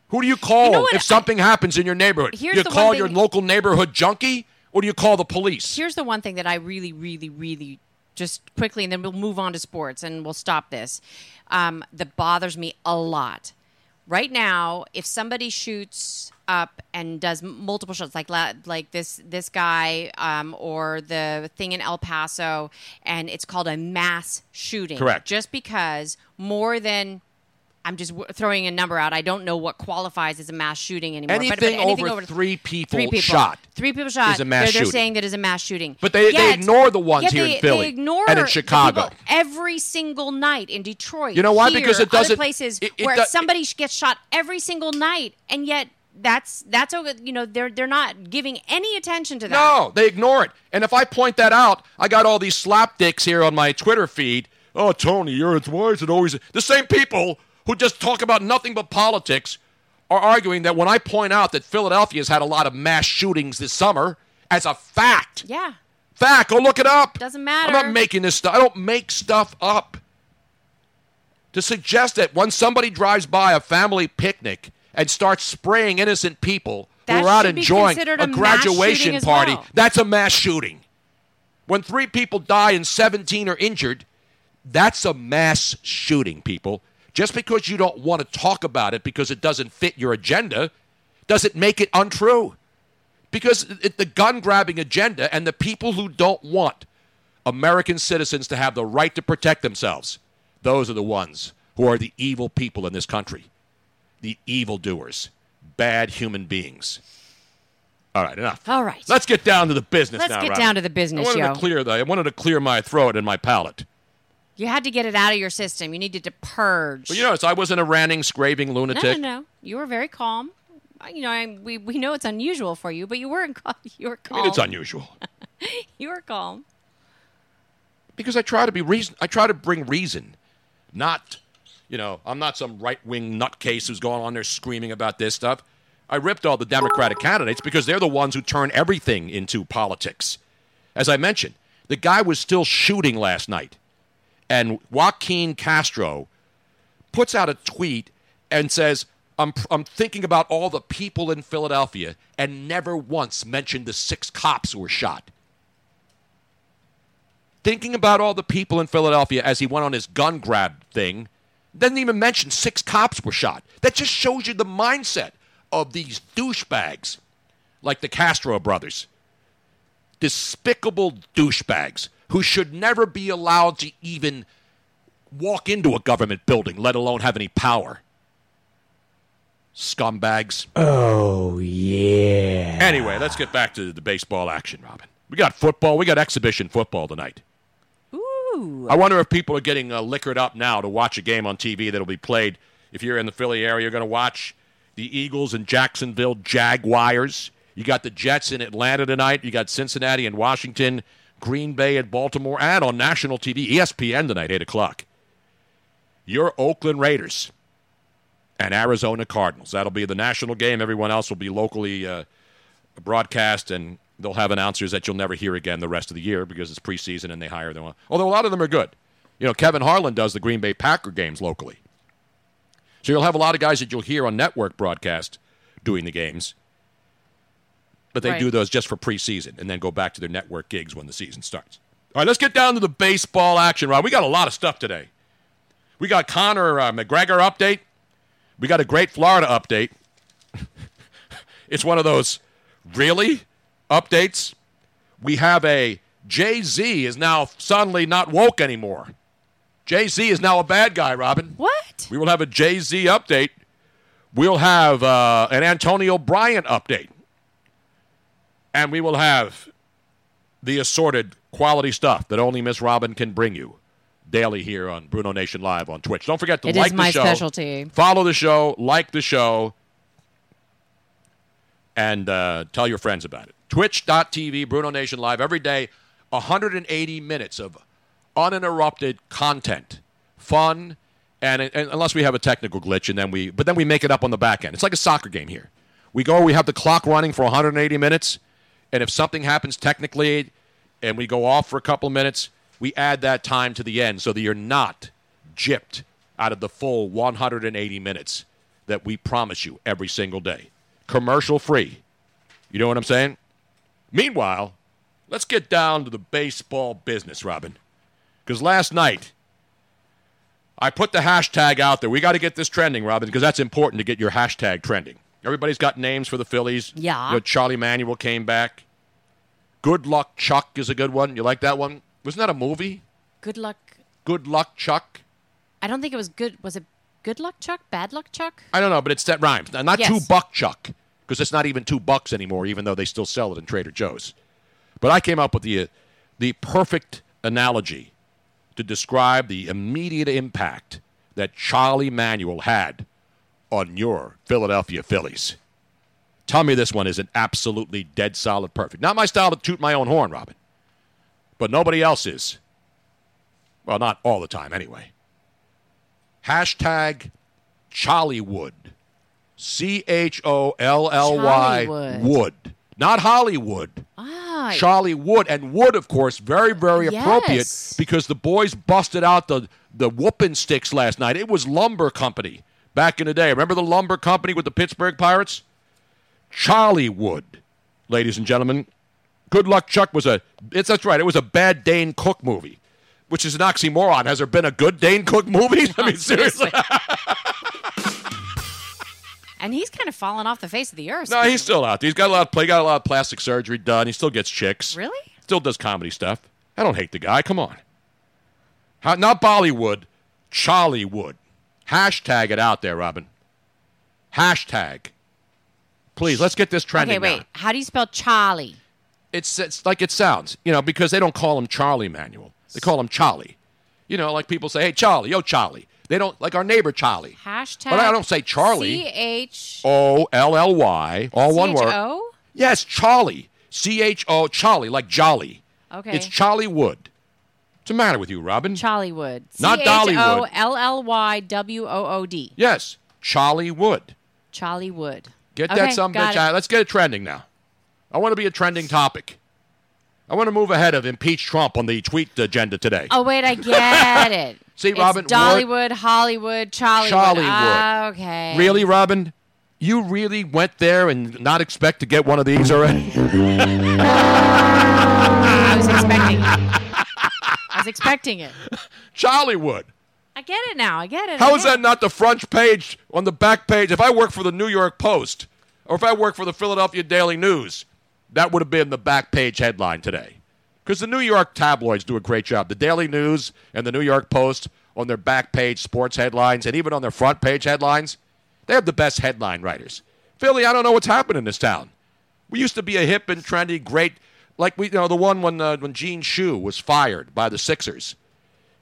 Who do you call You know if something happens in your neighborhood? Here's you call your local neighborhood junkie, or do you call the police? Here's the one thing that I really, really, really just quickly, and then we'll move on to sports and we'll stop this. Um, that bothers me a lot. Right now, if somebody shoots up and does multiple shots, like like this this guy um, or the thing in El Paso, and it's called a mass shooting. Correct. Just because more than I'm just w- throwing a number out. I don't know what qualifies as a mass shooting anymore. but- but Anything anything over three people three people shot Three people shot. is a mass they're, they're shooting. saying that is a mass shooting. But they- they ignore the ones here in Philly they ignore and in Chicago. every single night in Detroit. You know why? here, Because it doesn't- places it- it where do- somebody gets shot every single night, and yet that's that's. You know they're they're not giving any attention to that. No, they ignore it. And if I point that out, I got all these slapdicks here on my Twitter feed. Oh, Tony, you're why is it always the same people who just talk about nothing but politics are arguing that when I point out that Philadelphia has had a lot of mass shootings this summer as a fact. Yeah. Fact, go look it up. Doesn't matter. I'm not making this stuff. I don't make stuff up. To suggest that when somebody drives by a family picnic and starts spraying innocent people That who are out enjoying a a graduation party, well. that's a mass shooting. When three people die and 17 are injured, that's a mass shooting, people. Just because you don't want to talk about it because it doesn't fit your agenda doesn't make it untrue. Because it, the gun grabbing agenda and the people who don't want American citizens to have the right to protect themselves, those are the ones who are the evil people in this country. The evildoers, bad human beings. All right, enough. All right. Let's get down to the business now. Let's now. get Robin. down to the business, I wanted yo. to clear the, I wanted to clear my throat and my palate. You had to get it out of your system. You needed to purge. But you notice I wasn't a ranting, scraping lunatic. no, no. no. You were very calm. You know, I, we we know it's unusual for you, but you weren't. You were I calm. mean, it's unusual You were calm. because I try to be reason. I try to bring reason, not, you know, I'm not some right wing nutcase who's going on there screaming about this stuff. I ripped all the Democratic candidates because they're the ones who turn everything into politics. As I mentioned, the guy was still shooting last night. And Joaquin Castro puts out a tweet and says, I'm, I'm thinking about all the people in Philadelphia and never once mentioned the six cops who were shot. Thinking about all the people in Philadelphia as he went on his gun grab thing, doesn't even mention six cops were shot. That just shows you the mindset of these douchebags like the Castro brothers. Despicable douchebags who should never be allowed to even walk into a government building, let alone have any power. Scumbags. Oh, yeah. Anyway, let's get back to the baseball action, Robin. We got football. We got exhibition football tonight. Ooh. I wonder if people are getting uh, liquored up now to watch a game on TV that'll be played. If you're in the Philly area, you're going to watch the Eagles and Jacksonville Jaguars. You got the Jets in Atlanta tonight. You got Cincinnati and Washington, Green Bay and Baltimore, and on national TV, ESPN tonight, 8 o'clock. Your Oakland Raiders and Arizona Cardinals. That'll be the national game. Everyone else will be locally uh, broadcast, and they'll have announcers that you'll never hear again the rest of the year because it's preseason and they hire them. Although a lot of them are good. You know, Kevin Harlan does the Green Bay Packer games locally. So you'll have a lot of guys that you'll hear on network broadcast doing the games. But they Right. do those just for preseason and then go back to their network gigs when the season starts. All right, let's get down to the baseball action, Rob. We got a lot of stuff today. We got Connor uh, McGregor update. We got a great Florida update. it's one of those really updates. We have a Jay Z is now suddenly not woke anymore. Jay Z is now a bad guy, Robin. What? We will have a Jay Z update. We'll have uh, an Antonio Brown update. And we will have the assorted quality stuff that only Miss Robin can bring you daily here on Bruno Nation Live on Twitch. Don't forget to It is like my the show. specialty. Follow the show, like the show, and uh, tell your friends about it. Twitch.tv, Bruno Nation Live, every day, 180 minutes of uninterrupted content, fun, and, and unless we have a technical glitch, and then we, but then we make it up on the back end. It's like a soccer game here. We go, we have the clock running for 180 minutes, and if something happens technically, and we go off for a couple of minutes, we add that time to the end so that you're not gypped out of the full 180 minutes that we promise you every single day. Commercial free. You know what I'm saying? Meanwhile, let's get down to the baseball business, Robin. Because last night, I put the hashtag out there. We got to get this trending, Robin, because that's important to get your hashtag trending. Everybody's got names for the Phillies. Yeah. You know, Charlie Manuel came back. Good Luck Chuck is a good one. You like that one? Wasn't that a movie? Good luck. Good Luck Chuck? I don't think it was good. Was it good luck, Chuck? Bad luck, Chuck? I don't know, but it's that rhymes. Now, Not Yes. two buck chuck, because it's not even two bucks anymore, even though they still sell it in Trader Joe's. But I came up with the uh, the perfect analogy to describe the immediate impact that Charlie Manuel had on your Philadelphia Phillies. Tell me this one is an absolutely dead solid perfect. Not my style to toot my own horn, Robin, but nobody else is. Well, not all the time, anyway. Hashtag Chollywood. C H O L L Y Wood. Not Hollywood. Ah, Charlie Wood. And Wood, of course, very, very appropriate Yes. because the boys busted out the, the whooping sticks last night. It was Lumber Company back in the day. Remember the Lumber Company with the Pittsburgh Pirates? Charlie Wood, ladies and gentlemen. Good Luck Chuck was a, it's, that's right, it was a bad Dane Cook movie, which is an oxymoron. Has there been a good Dane Cook movie? I mean, seriously. and he's kind of fallen off the face of the earth. No, he's still out there. He's got a lot of play, got a lot of plastic surgery done. He still gets chicks. Really? Still does comedy stuff. I don't hate the guy. Come on. How, not Bollywood, Charliewood. Hashtag it out there, Robin. Hashtag. Please, let's get this trending. Okay, wait. now. How do you spell Charlie? It's, it's like it sounds, you know, because they don't call him Charlie Manuel. They call him Charlie. You know, like people say, hey, Charlie, yo, Charlie. They don't, like our neighbor Charlie. Hashtag. But I don't say Charlie. C H O L L Y, all one word. C-H-O? Yes, Charlie. C H O, Charlie, like Jolly. Okay. It's Charlie Wood. What's the matter with you, Robin? Charliewood. Not Dollywood. C H O L L Y W O O D. yes, Charlie Wood. Charlie Wood. Get Okay, that some got bitch it. out. Let's get it trending now. I want to be a trending topic. I want to move ahead of impeach Trump on the tweet agenda today. Oh wait, I get it. See, It's Robin, Dollywood, Hollywood, Charliewood. Charliewood. Ah, okay. Really, Robin? You really went there and not expect to get one of these already? I was expecting. I was expecting it. Charliewood. I get it now. I get it. How I is get that not the front page on the back page? If I work for the New York Post or if I work for the Philadelphia Daily News, that would have been the back page headline today. Because the New York tabloids do a great job. The Daily News and the New York Post on their back page sports headlines and even on their front page headlines, they have the best headline writers. Philly, I don't know what's happened in this town. We used to be a hip and trendy, great, like we, you know, the one when uh, when Gene Shue was fired by the Sixers,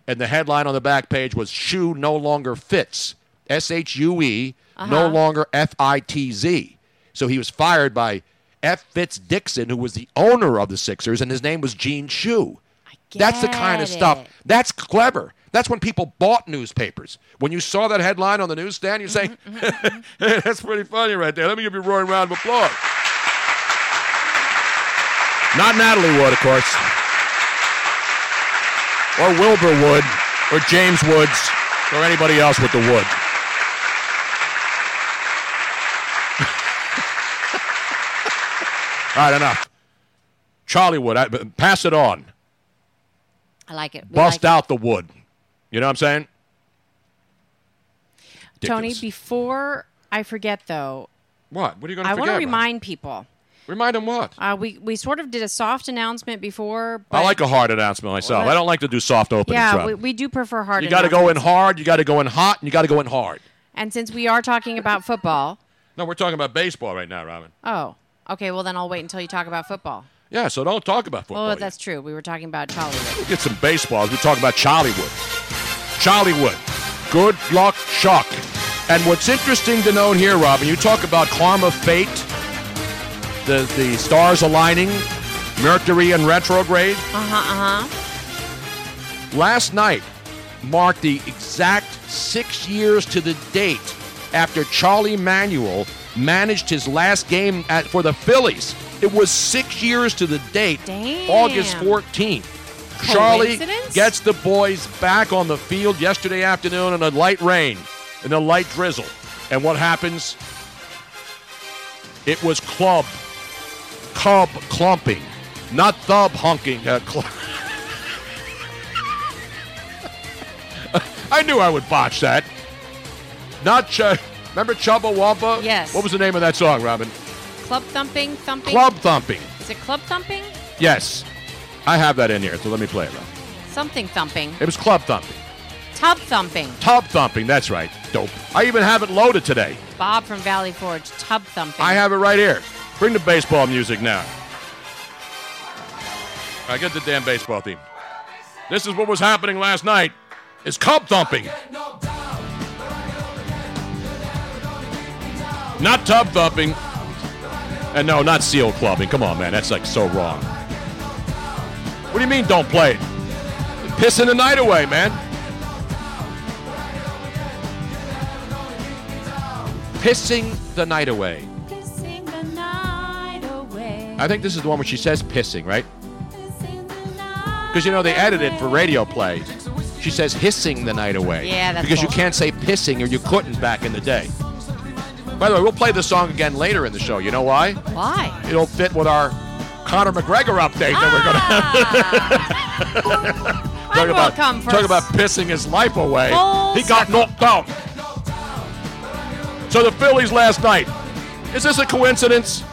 and the headline on the back page was "Shue no longer fits." S H U E, no longer F I T Z. So he was fired by F Fitz Dixon, who was the owner of the Sixers, and his name was Gene Shue. That's the kind of get stuff. That's clever. That's when people bought newspapers. When you saw that headline on the newsstand, you say, Mm-hmm, hey, that's pretty funny right there. Let me give you a roaring round of applause. Not Natalie Wood, of course. Or Wilbur Wood, or James Woods, or anybody else with the wood. All right, enough. Charlie Wood, I, pass it on. I like it. We Bust like it. out the wood. You know what I'm saying? Tony, before I forget though, What? What are you going to I want to remind people. Remind them what? Uh, we we sort of did a soft announcement before. But I like a hard announcement myself. Well, I don't like to do soft openings. Yeah, we, we do prefer hard. you got to go in hard. You got to go in hot, and you got to go in hard. And since we are talking about football, No, we're talking about baseball right now, Robin. oh, okay. Well, then I'll wait until you talk about football. Yeah, so don't talk about football. Oh, yet. that's true. We were talking about Charliewood. We get some baseball. as We talk about Charliewood. Charliewood. Good luck, Chuck. And what's interesting to note here, Robin, you talk about karma, fate, the the stars aligning, Mercury in retrograde. Uh huh. Uh huh. Last night marked the exact six years to the date after Charlie Manuel managed his last game at, for the Phillies. It was six years to the date, Damn. August 14th. Charlie gets the boys back on the field yesterday afternoon in a light rain, in a light drizzle. And what happens? It was club, cub clumping, not thub honking. Uh, cl- I knew I would botch that. Not Ch- remember Chumbawamba? Yes. What was the name of that song, Robin? Club thumping, thumping. Club thumping. Is it club thumping? Yes, I have that in here. So let me play it. Robin. Something thumping. It was club thumping, Tub thumping. tub thumping. That's right. Dope. I even have it loaded today. Bob from Valley Forge. Tub thumping. I have it right here. Bring the baseball music now. I get the damn baseball theme. This is what was happening last night. It's cub thumping. Not tub thumping. And no, not seal clubbing. Come on, man. That's like so wrong. What do you mean don't play it? Pissing the night away, man. Pissing the night away. I think this is the one where she says pissing, right? Because you know they edited it for radio play. She says hissing the night away. Yeah, that's because you can't say pissing or you couldn't back in the day. By the way, we'll play this song again later in the show. You know why? Why? It'll fit with our Conor McGregor update that we're going to Ah. talk will about. come Talk about pissing his life away. Full he got circle. knocked out. So the Phillies last night. Is this a coincidence?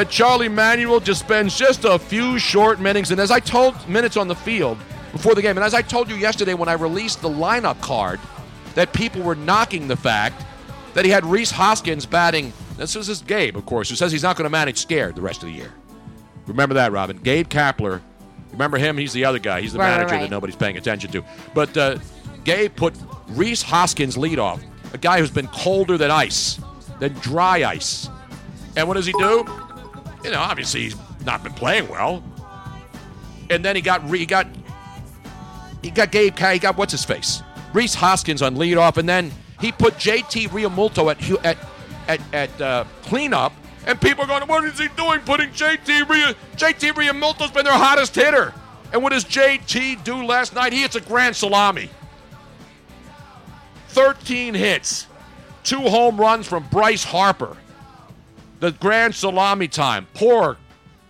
That Charlie Manuel just spends just a few short minutes, and as I told minutes on the field before the game, and as I told you yesterday when I released the lineup card, that people were knocking the fact that he had Rhys Hoskins batting. This is this Gabe, of course, who says he's not going to manage scared the rest of the year. Remember that, Robin. Gabe Kapler. Remember him? He's the other guy. He's the Right, manager right. that nobody's paying attention to. But uh, Gabe put Rhys Hoskins lead off, a guy who's been colder than ice, than dry ice. And what does he do? You know, obviously he's not been playing well. And then he got he got he got Gabe he got what's his face Rhys Hoskins on leadoff, and then he put JT Realmuto at at at, at uh, cleanup, and people are going, "What is he doing? Putting JT Ria? JT Realmuto's been their hottest hitter." And what does JT do last night? He hits a grand salami. 13 hits, two home runs from Bryce Harper. The grand salami time. Poor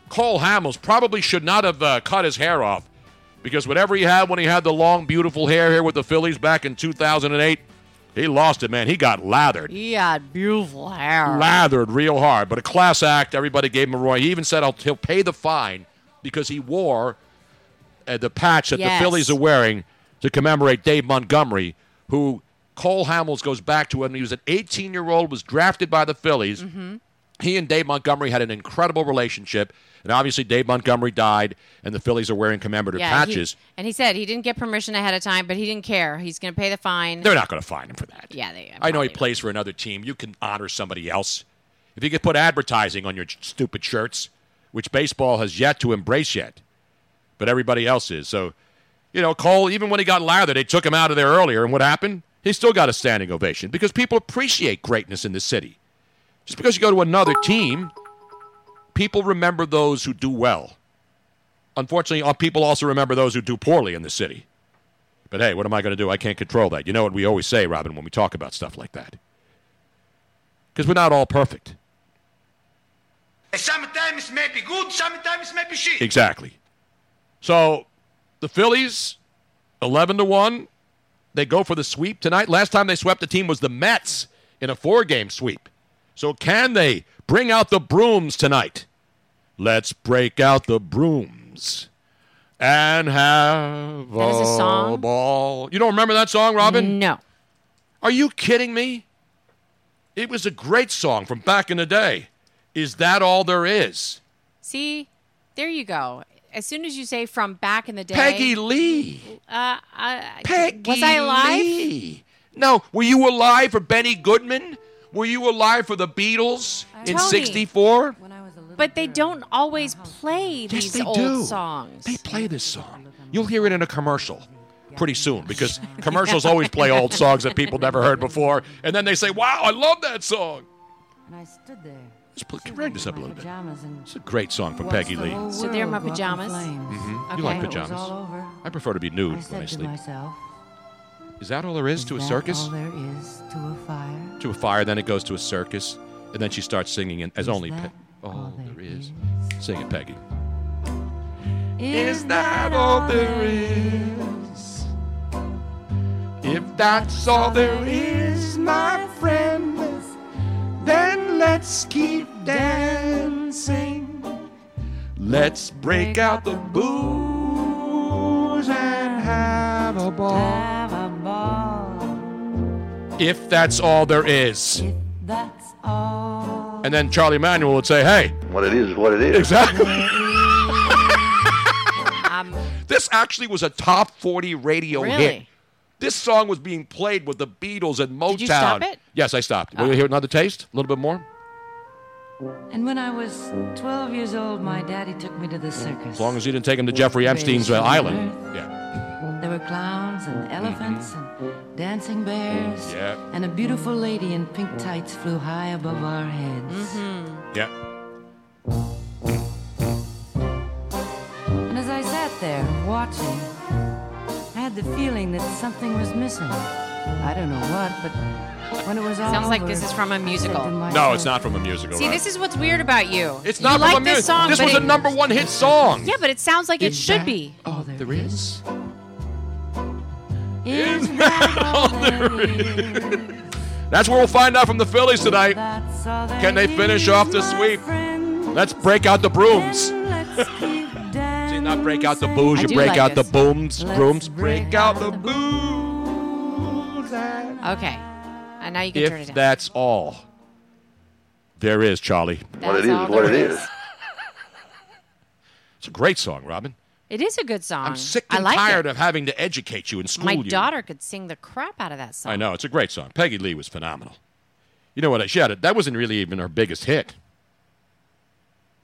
Cole Hamels probably should not have uh, cut his hair off because whatever he had when he had the long, beautiful hair here with the Phillies back in 2008, he lost it, man. He got lathered. He had beautiful hair. Lathered real hard. But a class act. Everybody gave him a roy. He even said he'll, he'll pay the fine because he wore uh, the patch that Yes. the Phillies are wearing to commemorate Dave Montgomery, who Cole Hamels goes back to when he was an 18 year old, was drafted by the Phillies. Mm-hmm. He and Dave Montgomery had an incredible relationship. And obviously, Dave Montgomery died, and the Phillies are wearing commemorative Yeah, he- patches. and he said he didn't get permission ahead of time, but he didn't care. He's going to pay the fine. They're not going to fine him for that. Yeah, they. I know he plays for another team. You can honor somebody else. If you could put advertising on your stupid shirts, which baseball has yet to embrace yet, but everybody else is. So, you know, Cole, even when he got lathered, they took him out of there earlier, and what happened? He still got a standing ovation because people appreciate greatness in this city. Just because you go to another team, people remember those who do well. Unfortunately, people also remember those who do poorly in the city. But hey, what am I going to do? I can't control that. You know what we always say, Robin, when we talk about stuff like that. Because we're not all perfect. Sometimes it may be good, sometimes it may be shit. Exactly. So the Phillies, 11 to 1, they go for the sweep tonight. Last time they swept the team was the Mets in a four game sweep. So can they bring out the brooms tonight? Let's break out the brooms and have That is a song? ball. You don't remember that song, Robin? No. Are you kidding me? It was a great song from back in the day. Is that all there is? See, there you go. As soon as you say from back in the day, Peggy Lee. Uh, uh, Peggy was I alive? Lee. No, were you alive for Benny Goodman? Were you alive for the Beatles in Tony. '64? But they don't always play Yes, these they old do. songs. They play this song. You'll hear it in a commercial pretty soon because commercials always play old songs that people never heard before, and then they say, "Wow, I love that song." And I stood there. Let's put, crank this up a little bit. It's a great song from Peggy Lee. whole So they're in my world go up in pajamas? flames. Mhm. Okay. You like When it was pajamas? I prefer to be nude I when I said to sleep. myself, Is that all there is to a "Is circus? all there is to a fire? to a fire, then it goes to a circus, and then she starts singing in, as Is only Pe- all all there there is. Sing it, Peggy. Is that all there is? If that's all there is, my friend, then let's keep dancing. Let's break out the booze and have a ball. Have. If that's all there is. If that's all. And then Charlie Manuel would say, hey. What it is is what it is. Exactly. Um, This actually was a top 40 radio hit. This song was being played with the Beatles and Motown. Did you stop it? Yes, I stopped. Will you hear another taste? A little bit more? And when I was 12 years old, my daddy took me to the circus. As long as you didn't take him to Jeffrey Epstein's uh, island. Yeah. There were clowns and elephants and dancing bears. Mm-hmm. Yeah. And a beautiful lady in pink tights flew high above our heads. Mm-hmm. Yeah. And as I sat there watching, I had the feeling that something was missing. I don't know what, but when it was all Sounds like this is from a musical. No, it's not from a musical. See, right? this is what's weird about you. It's you not like from a this musical. song, This was it, a number one hit song. Yeah, but it sounds like it should that be. all there is? Is that all there is? That's where we'll find out from the Phillies tonight. That's all there Can they finish off the sweep? Let's break out the brooms. Let's See, not break out the booze, you break like out this. the booms, Let's brooms. break Break out out the the booze. Okay. And now you can turn it If down. that's all there is, Charlie. What it That's is all is what there it is. It's a great song, Robin. It is a good song. I'm sick I and like tired it. of having to educate you and school My you. daughter could sing the crap out of that song. I know it's a great song. Peggy Lee was phenomenal. You know what? She had it. That wasn't really even her biggest hit.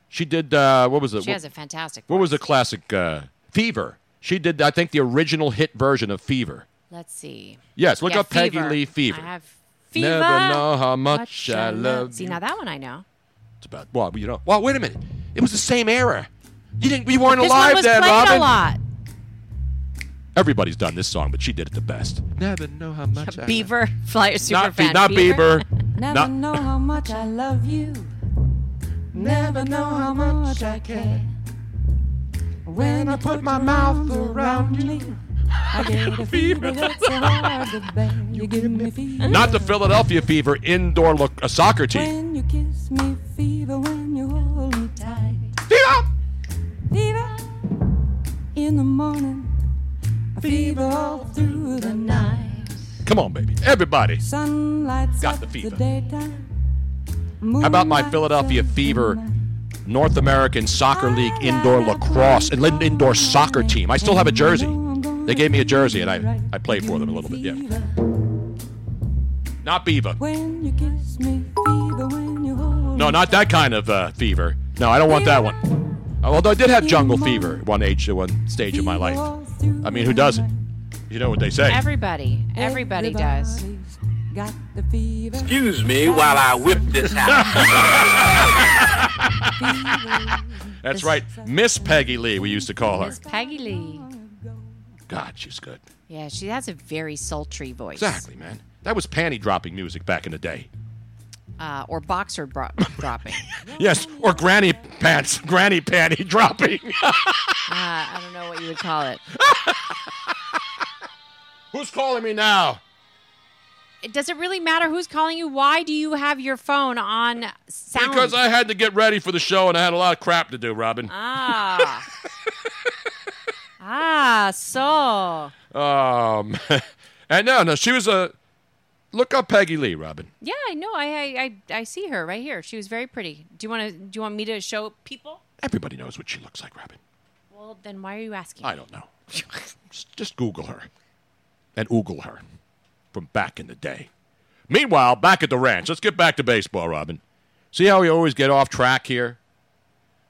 She did. Uh, what was it? She what, has a fantastic. what was the classic? Uh, Fever. She did. I think the original hit version of Fever. Let's see. Yes, look Yeah, up Peggy Lee Fever. I have fever. Never know how much I love See, you. now that one I know. It's about well, you know. Well, wait a minute. It was the same era. You didn't. You weren't This alive one was then, played Robin. a lot. Everybody's done this song, but she did it the best. Never know how much. I Beaver, Flyer super not, Be- fan. not Bieber. Never Not- know how much I love you. Never know how much I care. When I put my mouth around you, I get a fever that's so hard to bear. You give me fever. Not the Philadelphia Fever indoor look, a soccer team. When you kiss me, fever. When you hold me tight, Fever. Fever. In the morning, a fever all through the night. Come on, baby. Everybody. Sunlight's Got the fever. daytime. How about my Philadelphia Fever North American Soccer League indoor lacrosse and indoor soccer team? I still have a jersey. They gave me a jersey, and I, I played for them a little bit. Yeah. Not Beaver. When you kiss me, fever. When you hold No, not that kind of uh, fever. No, I don't want that one. Uh, although I did have jungle fever at one age, at one stage of my life. I mean, who doesn't? You know what they say. Everybody, everybody does. Got the fever. Excuse me while I whip this house. That's right. Miss Peggy Lee, we used to call her. Miss Peggy Lee. God, she's good. Yeah, she has a very sultry voice. Exactly, man. That was panty dropping music back in the day. Uh, or boxer bro- dropping. Yes, or granny pants, granny panty dropping. Uh, I don't know what you would call it. Who's calling me now? It does it really matter who's calling you? Why do you have your phone on sound? Because I had to get ready for the show and I had a lot of crap to do, Robin. Ah. ah, so. Um, and no, no, she was a. Look up Peggy Lee, Robin. Yeah, I know. I, I I I see her right here. She was very pretty. Do you want to? Do you want me to show people? Everybody knows what she looks like, Robin. Well, then why are you asking? I don't know. just, Google her and oogle her from back in the day. Meanwhile, back at the ranch, let's get back to baseball, Robin. See how we always get off track here?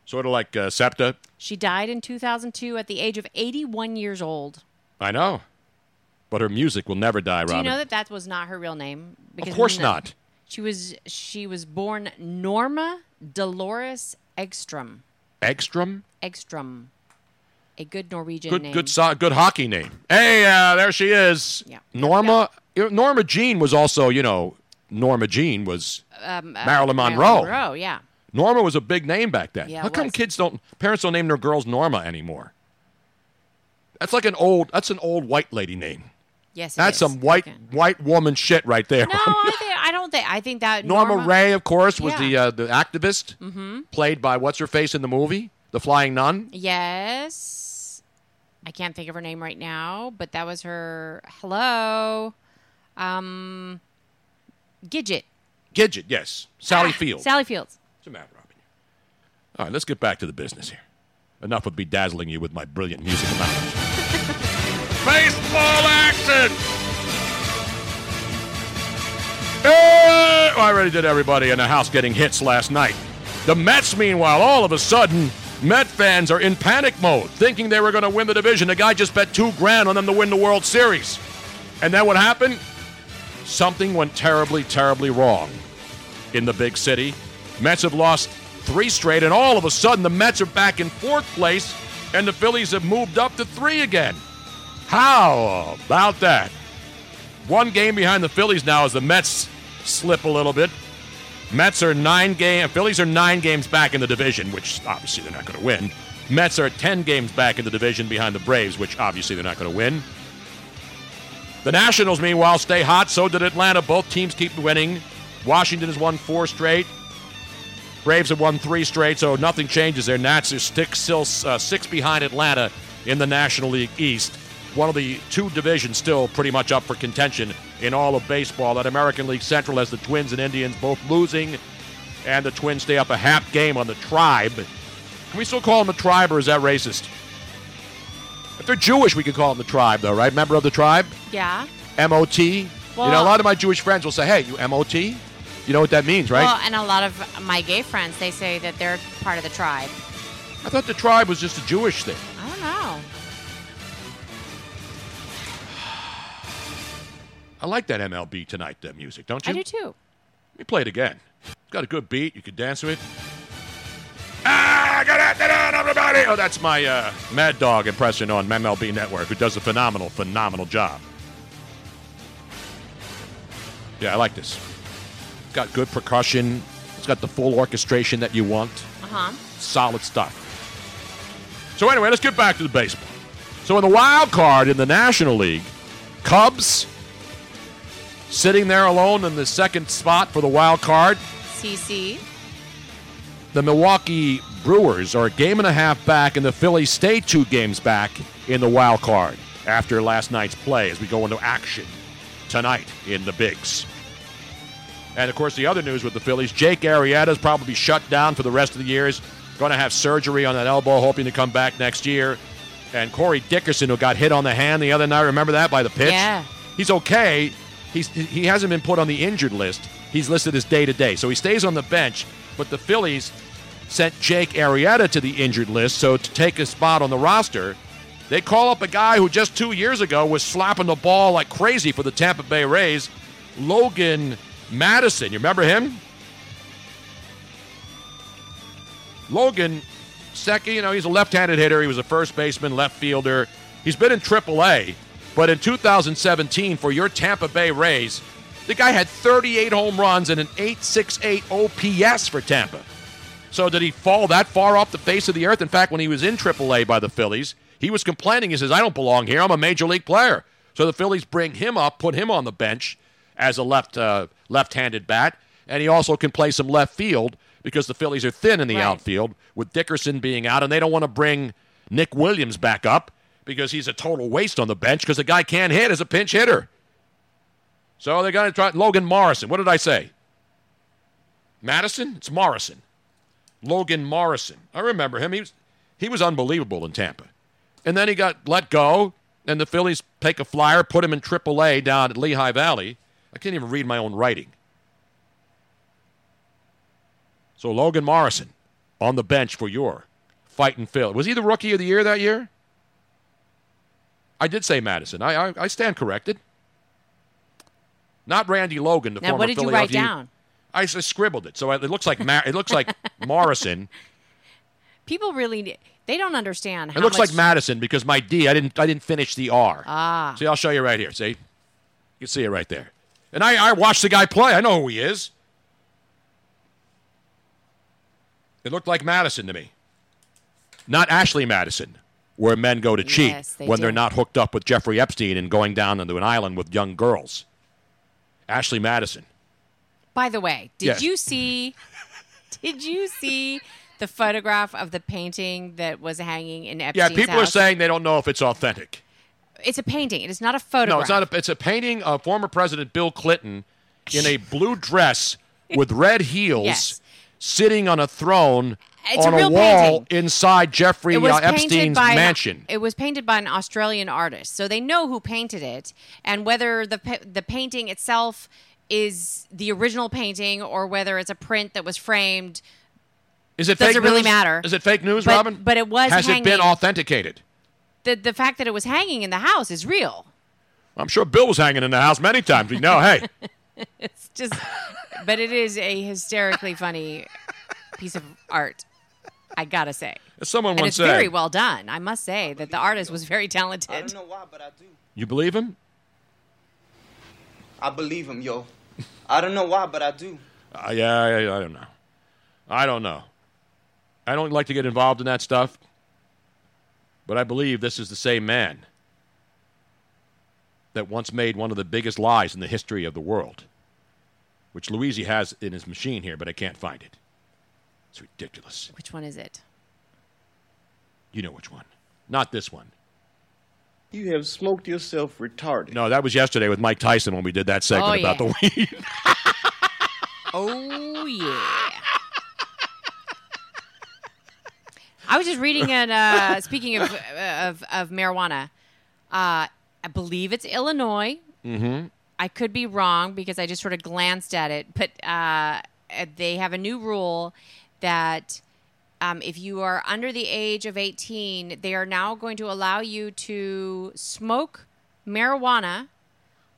Sort of like uh, SEPTA. She died in 2002 at the age of 81 years old. I know. But her music will never die, Robin. Do you know that that was not her real name? of course no- not. She was she was born Norma Dolores Egstrom. Egstrom? Egstrom. A good Norwegian Good, name. good, so- good hockey name. Hey, uh, there she is. Yeah. Norma. Norma Jean was also, you know, Norma Jean was um, uh, Marilyn Monroe. Monroe, yeah. Norma was a big name back then. Yeah, How come was. kids don't, parents don't name their girls Norma anymore? That's like an old, that's an old white lady name. Yes, That's is. some white white woman shit right there. No, I, think, I don't think. I think that Norma, Norma Rae, of course, was Yeah. the uh, the activist, Mhm. played by what's her face in the movie, The Flying Nun. Yes. I can't think of her name right now, but that was her. Hello. Um, Gidget. Gidget, yes, Sally Ah, Field. Sally Fields. What's the matter, Robin? All right, let's get back to the business here. Enough of bedazzling you with my brilliant musical knowledge. Baseball action! Oh, I already did everybody in the house getting hits last night. The Mets, meanwhile, all of a sudden, Met fans are in panic mode, thinking they were going to win the division. The guy just bet two grand on them to win the World Series. And then what happened? Something went terribly, terribly wrong in the big city. Mets have lost three straight, and all of a sudden the Mets are back in fourth place, and the Phillies have moved up to three again. How about that? One game behind the Phillies now as the Mets slip a little bit. Mets are nine game. Phillies are nine games back in the division, which obviously they're not going to win. Mets are ten games back in the division behind the Braves, which obviously they're not going to win. The Nationals, meanwhile, stay hot. So did Atlanta. Both teams keep winning. Washington has won four straight. Braves have won three straight, so nothing changes there. Nats are still uh, six behind Atlanta in the National League East. One of the two divisions still pretty much up for contention in all of baseball. That American League Central has the Twins and Indians both losing, and the Twins stay up a half game on the Tribe. Can we still call them the Tribe, or is that racist? If they're Jewish, we could call them the Tribe, though, right? Member of the Tribe? Yeah. MOT. Well, you know, a lot of my Jewish friends will say, hey, you MOT? You know what that means, right? Well, and a lot of my gay friends, they say that they're part of the tribe. I thought the tribe was just a Jewish thing. I don't know. I like that MLB Tonight uh, music, don't you? I do too. Let me play it again. It's got a good beat. You could dance to it. Ah, get it, get it, everybody! Oh, that's my uh, Mad Dog impression on MLB Network, who does a phenomenal, phenomenal job. Yeah, I like this. It's got good percussion. It's got the full orchestration that you want. Uh huh. Solid stuff. So anyway, let's get back to the baseball. So in the wild card in the National League, Cubs sitting there alone in the second spot for the wild card. CC. The Milwaukee Brewers are a game and a half back, and the Phillies stay two games back in the wild card after last night's play as we go into action tonight in the Bigs. And of course, the other news with the Phillies Jake Arrieta is probably shut down for the rest of the year. He's going to have surgery on that elbow, hoping to come back next year. And Corey Dickerson, who got hit on the hand the other night, remember that by the pitch? Yeah. He's okay. He's, he hasn't been put on the injured list. He's listed as day to day. So he stays on the bench. But the Phillies sent Jake Arrieta to the injured list. So to take a spot on the roster, they call up a guy who just two years ago was slapping the ball like crazy for the Tampa Bay Rays, Logan Madison. You remember him? Logan, second, you know, he's a left-handed hitter. He was a first baseman, left fielder. He's been in AAA, but in 2017 for your Tampa Bay Rays, the guy had 38 home runs and an 868 OPS for Tampa. So did he fall that far off the face of the earth? In fact, when he was in AAA by the Phillies, he was complaining. He says, "I don't belong here. I'm a major league player." So the Phillies bring him up, put him on the bench as a left uh, left-handed bat, and he also can play some left field because the Phillies are thin in the Right. outfield with Dickerson being out, and they don't want to bring Nick Williams back up because he's a total waste on the bench because the guy can't hit as a pinch hitter. So they're going to try Logan Morrison. What did I say? Madison? It's Morrison. Logan Morrison. I remember him. He was, he was unbelievable in Tampa. And then he got let go, and the Phillies take a flyer, put him in AAA down at Lehigh Valley. I can't even read my own writing. So Logan Morrison on the bench for your fighting Phil. Was he the rookie of the year that year? I did say Madison. I I, I stand corrected. Not Randy Logan, the Now, former what did you write down? I scribbled it, so it looks like Ma- it looks like Morrison. People really they don't understand how It looks much like Madison because my D I didn't I didn't finish the R. Ah. See, I'll show you right here. See, you can see it right there. And I I watched the guy play. I know who he is. It looked like Madison to me. Not Ashley Madison, where men go to cheat Yes, they when they're not hooked up with Jeffrey Epstein and going down into an island with young girls. Ashley Madison. By the way, did Yes. you see? Did you see the photograph of the painting that was hanging in Epstein's Yeah, people are saying they don't know if it's authentic. it's a painting. It is not a photograph. No, it's not. A, it's a painting of former President Bill Clinton in a blue dress with red heels, Yes. sitting on a throne It's on a, real wall painting. inside Jeffrey uh, Epstein's by mansion. it was painted by an Australian artist, so they know who painted it, and whether the the painting itself is the original painting or whether it's a print that was framed. Is it does fake it really matter? Is it fake news, But- Robin? but it was Has it been authenticated? The the fact that it was hanging in the house is real. I'm sure Bill was hanging in the house many times. We know. Hey, It's just, but it is a hysterically funny piece of art. I gotta say, as someone and once it's said, very well done. I must say that the artist was very talented. I don't know why, but I do. you believe him? I believe him, yo. I don't know why, but I do. Uh, yeah, I, I don't know. I don't know. I don't like to get involved in that stuff, but I believe this is the same man that once made one of the biggest lies in the history of the world, which Luigi has in his machine here, but I can't find it. It's ridiculous. Which one is it? You know which one. Not this one. You have smoked yourself retarded. No, that was yesterday with Mike Tyson when we did that segment Oh, about yeah. the weed. Oh yeah. I was just reading it. Uh, speaking of, of of marijuana, uh, I believe it's Illinois. mm-hmm. I could be wrong because I just sort of glanced at it, but uh, they have a new rule that um, if you are under the age of 18, they are now going to allow you to smoke marijuana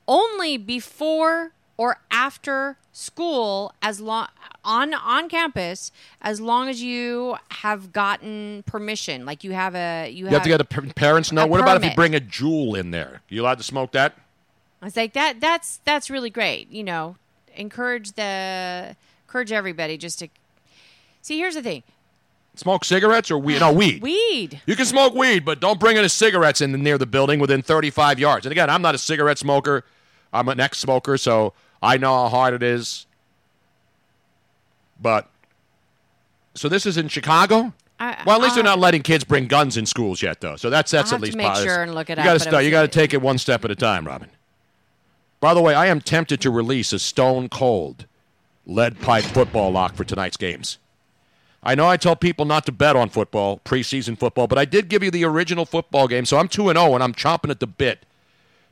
only before or after school as long on on campus as long as you have gotten permission like you have a you, You have to get a p- parents know. What about if you bring a Juul in there? You allowed to smoke that? I was like that that's that's really great you know encourage the encourage everybody just to see here's the thing Smoke cigarettes or weed? No, weed. weed You can smoke weed, but don't bring any cigarettes in near the building within 35 yards. And again, I'm not a cigarette smoker. I'm an ex-smoker, so I know how hard it is. But so this is in Chicago. I- well, at least uh, they're not letting kids bring guns in schools yet, though. So that's that's I'll at have to least make positive. sure and look it you up, Gotta start, you got to take it one step at a time, Robin. By the way, I am tempted to release a stone cold lead pipe football lock for tonight's games. I know I tell people not to bet on football, preseason football, but I did give you the original football game, so I'm 2 and 0 and I'm chomping at the bit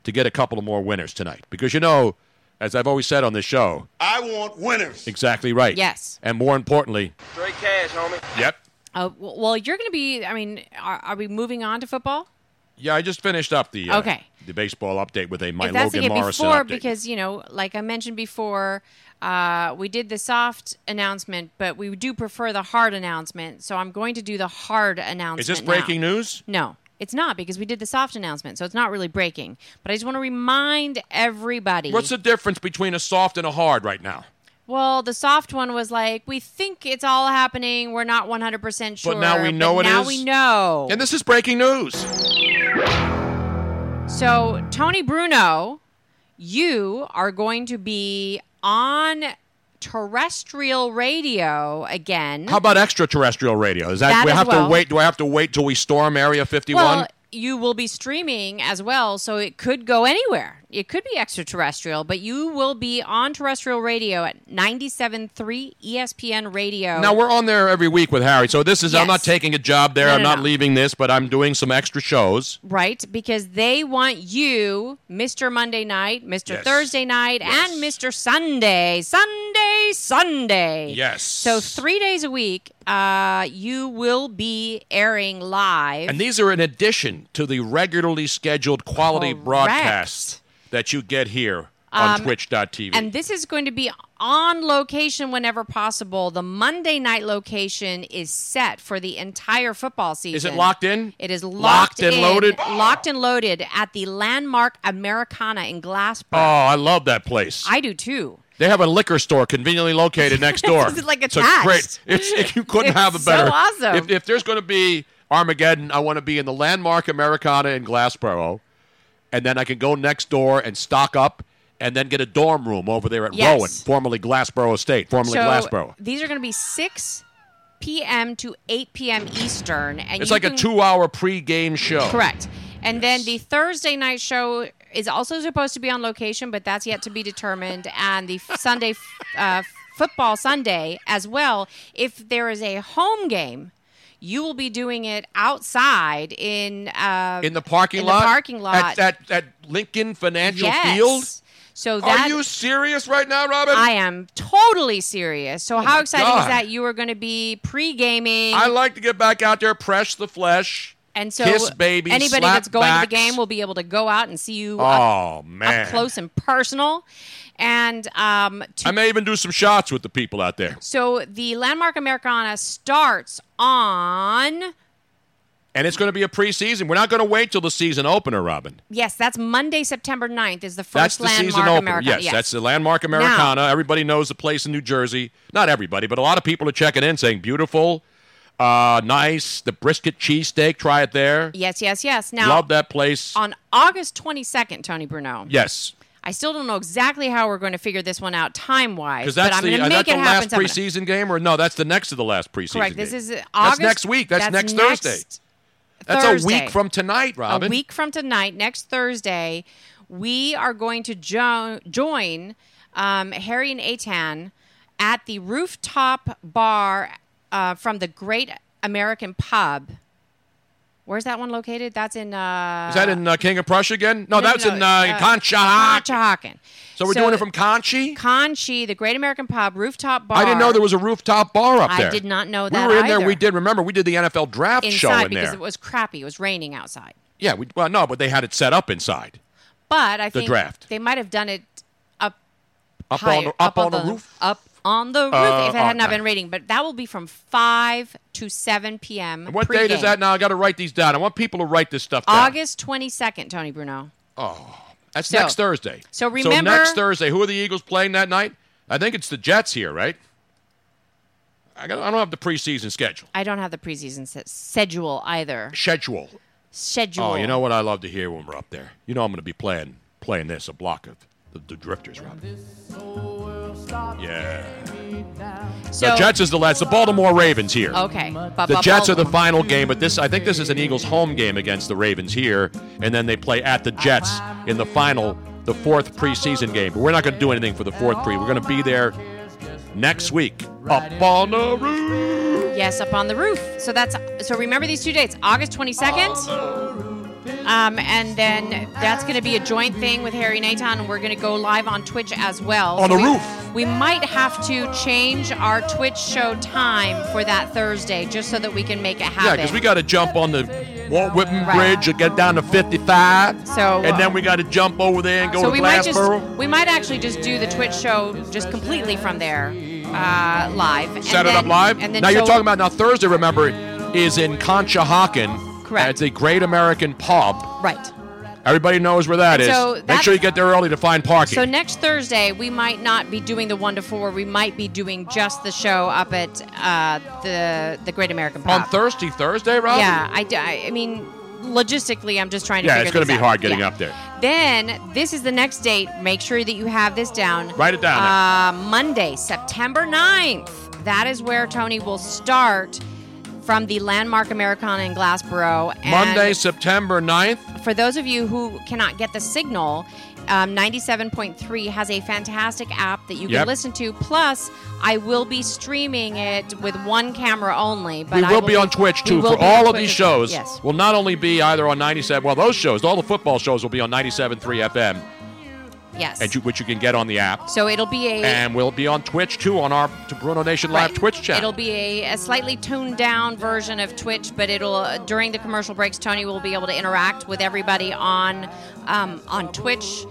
to get a couple of more winners tonight. Because you know, as I've always said on this show, I want winners. exactly right. Yes. And more importantly, Straight cash, homie. yep. uh, well you're going to be I mean are, are we moving on to football Yeah, I just finished up the uh, Okay. the baseball update with a my if that's Logan the game Morrison before update. because you know like i mentioned before uh, we did the soft announcement but we do prefer the hard announcement so i'm going to do the hard announcement Is this now. breaking news? no it's not because we did the soft announcement so it's not really breaking but i just want to remind everybody What's the difference between a soft and a hard right now? well the soft one was like we think it's all happening we're not 100% sure But now we know it now is? we know And this is breaking news. So, Tony Bruno, you are going to be on terrestrial radio again. How about extraterrestrial radio? Is that, That we have well. to wait? Do I have to wait till we storm Area 51? well, you will be streaming as well, so it could go anywhere. It could be extraterrestrial, but you will be on terrestrial radio at 97.3 ESPN radio. now we're on there every week with Harry. So this is I'm not taking a job there. No, I'm no, not no. leaving this, but I'm doing some extra shows. Right, because they want you, Mr. Monday night, Mr. Yes. Thursday night, and Mr. Sunday, Sunday, Sunday. Yes. So three days a week, uh, you will be airing live. And these are in addition to the regularly scheduled quality Correct. broadcasts that you get here on Um, Twitch.tv. and this is going to be on location whenever possible. The Monday night location is set for the entire football season. Is it locked in? It is locked, Locked and in- loaded? Locked and loaded at the landmark Americana in Glassboro. oh, I love that place. I do too. They have a liquor store conveniently located next door. It's like So attached. great. It's, it, you couldn't It's have a better. so awesome. If, if there's going to be Armageddon, I want to be in the landmark Americana in Glassboro, and then I can go next door and stock up, and then get a dorm room over there at Yes. Rowan, formerly Glassboro State, formerly so Glassboro. these are going to be 6 p.m. to 8 p.m. Eastern. And It's you like a can- two-hour pre-game show. Correct. And then the Thursday night show is also supposed to be on location, but that's yet to be determined. And the f- Sunday uh, football Sunday as well. If there is a home game, you will be doing it outside in uh, In the parking in lot. The parking lot at, at, at Lincoln Financial yes. Field. So that Are you serious right now, Robin? I am totally serious. So how exciting God. is that? You are going to be pre-gaming. I like to get back out there, press the flesh. And so kiss baby, anybody that's going to the game will be able to go out and see you Oh up, man, up close and personal. And um, to, I may even do some shots with the people out there. so the Landmark Americana starts on And it's going to be a preseason. We're not going to wait till the season opener, Robin. yes, that's Monday, September 9th is the first That's the Landmark season opener. Americana. Yes, that's the Landmark Americana. everybody knows the place in New Jersey. Not everybody, but a lot of people are checking in saying beautiful, uh, nice. The brisket cheesesteak, try it there. yes, yes, yes. Now Love that place. on August 22nd, Tony Bruno. yes, I still don't know exactly how we're going to figure this one out time wise, because but that's I'm the going to uh, make that's it the happen. last somehow. preseason game, or no? That's the next to the last preseason. Correct. This is August. That's next week. That's, next Thursday. That's a week from tonight, Robin. A week from tonight, next Thursday, we are going to jo- join um, Harry and A-Town at the rooftop bar uh, from the Great American Pub. Where's that one located? That's in. Uh, Is that in uh, King of Prussia again? No, no, that's no, in uh, uh, Conshohocken. Conshohocken. So we're So- doing it from Conchi. Conchi, the Great American Pub rooftop bar. I didn't know there was a rooftop bar up there. I did not know that. We were in there. We did. Remember, we did the NFL draft show inside in because there. it was crappy. It was raining outside. yeah. We, well, no, but they had it set up inside. but I The think draft. they might have done it up Up higher, on the, up, on the, the roof. up on the roof Uh, if it had not okay. been raining. But that will be from five to seven p.m. And what date is that now? I got to write these down. I want people to write this stuff down. August twenty second, Tony Bruno. Oh, that's So- next Thursday. so remember- so next Thursday, who are the Eagles playing that night? I think it's the Jets here, right? I, got, I don't have the preseason schedule. I don't have the preseason se- schedule either. Schedule. Schedule. Oh, you know what I love to hear when we're up there? You know I'm going to be playing playing this a block of the, the Drifters, Rob. Yeah. So the Jets is the last. The Baltimore Ravens here. Okay. But, The but- Jets but- are the final game, but this I think this is an Eagles home game against the Ravens here, and then they play at the Jets in the final, the fourth preseason game. But we're not going to do anything for the fourth pre. We're going to be there next week up on the roof. Yes, up on the roof. So that's so. Remember these two dates: August twenty second, um, and then that's going to be a joint thing with Harry Naton, and we're going to go live on Twitch as well. On So the we, roof. We might have to change our Twitch show time for that Thursday, just so that we can make it happen. Yeah, because we got to jump on the Walt Whitman Right. Bridge and get down to 55. So, and then we got to jump over there and go so to we might just Glassboro. we might actually just do the Twitch show just completely from there, uh, live. and Set it then- up live. And then now you're talking about now Thursday. Remember, is in Conshohocken. Correct. It's a great American pub. right. Everybody knows where that And is. so Make sure you get there early to find parking. So next Thursday, we might not be doing the one to four. We might be doing just the show up at uh, the the Great American Pub. on Thursday, Thursday, Rob. Yeah, I I mean, logistically, I'm just trying to. Yeah, it's going to be out. hard getting Yeah. up there. Then this is the next date. Make sure that you have this down. Write it down. Uh, Monday, September 9th. That is where Tony will start from the landmark Americana in Glassboro. And Monday, September 9th. for those of you who cannot get the signal, um, 97.3 has a fantastic app that you can Yep. listen to. Plus, I will be streaming it with one camera only. But we I will be on Twitch too for all of Twitch these shows. Yes. Will not only be either on 97. Well, those shows, all the football shows will be on 97.3 FM, Yes. and you, which you can get on the app. so it'll be a. And we'll be on Twitch too on our to Bruno Nation Live Right. Twitch channel. It'll be a, a slightly toned down version of Twitch, but it'll uh, during the commercial breaks, Tony will be able to interact with everybody on um, on Twitch,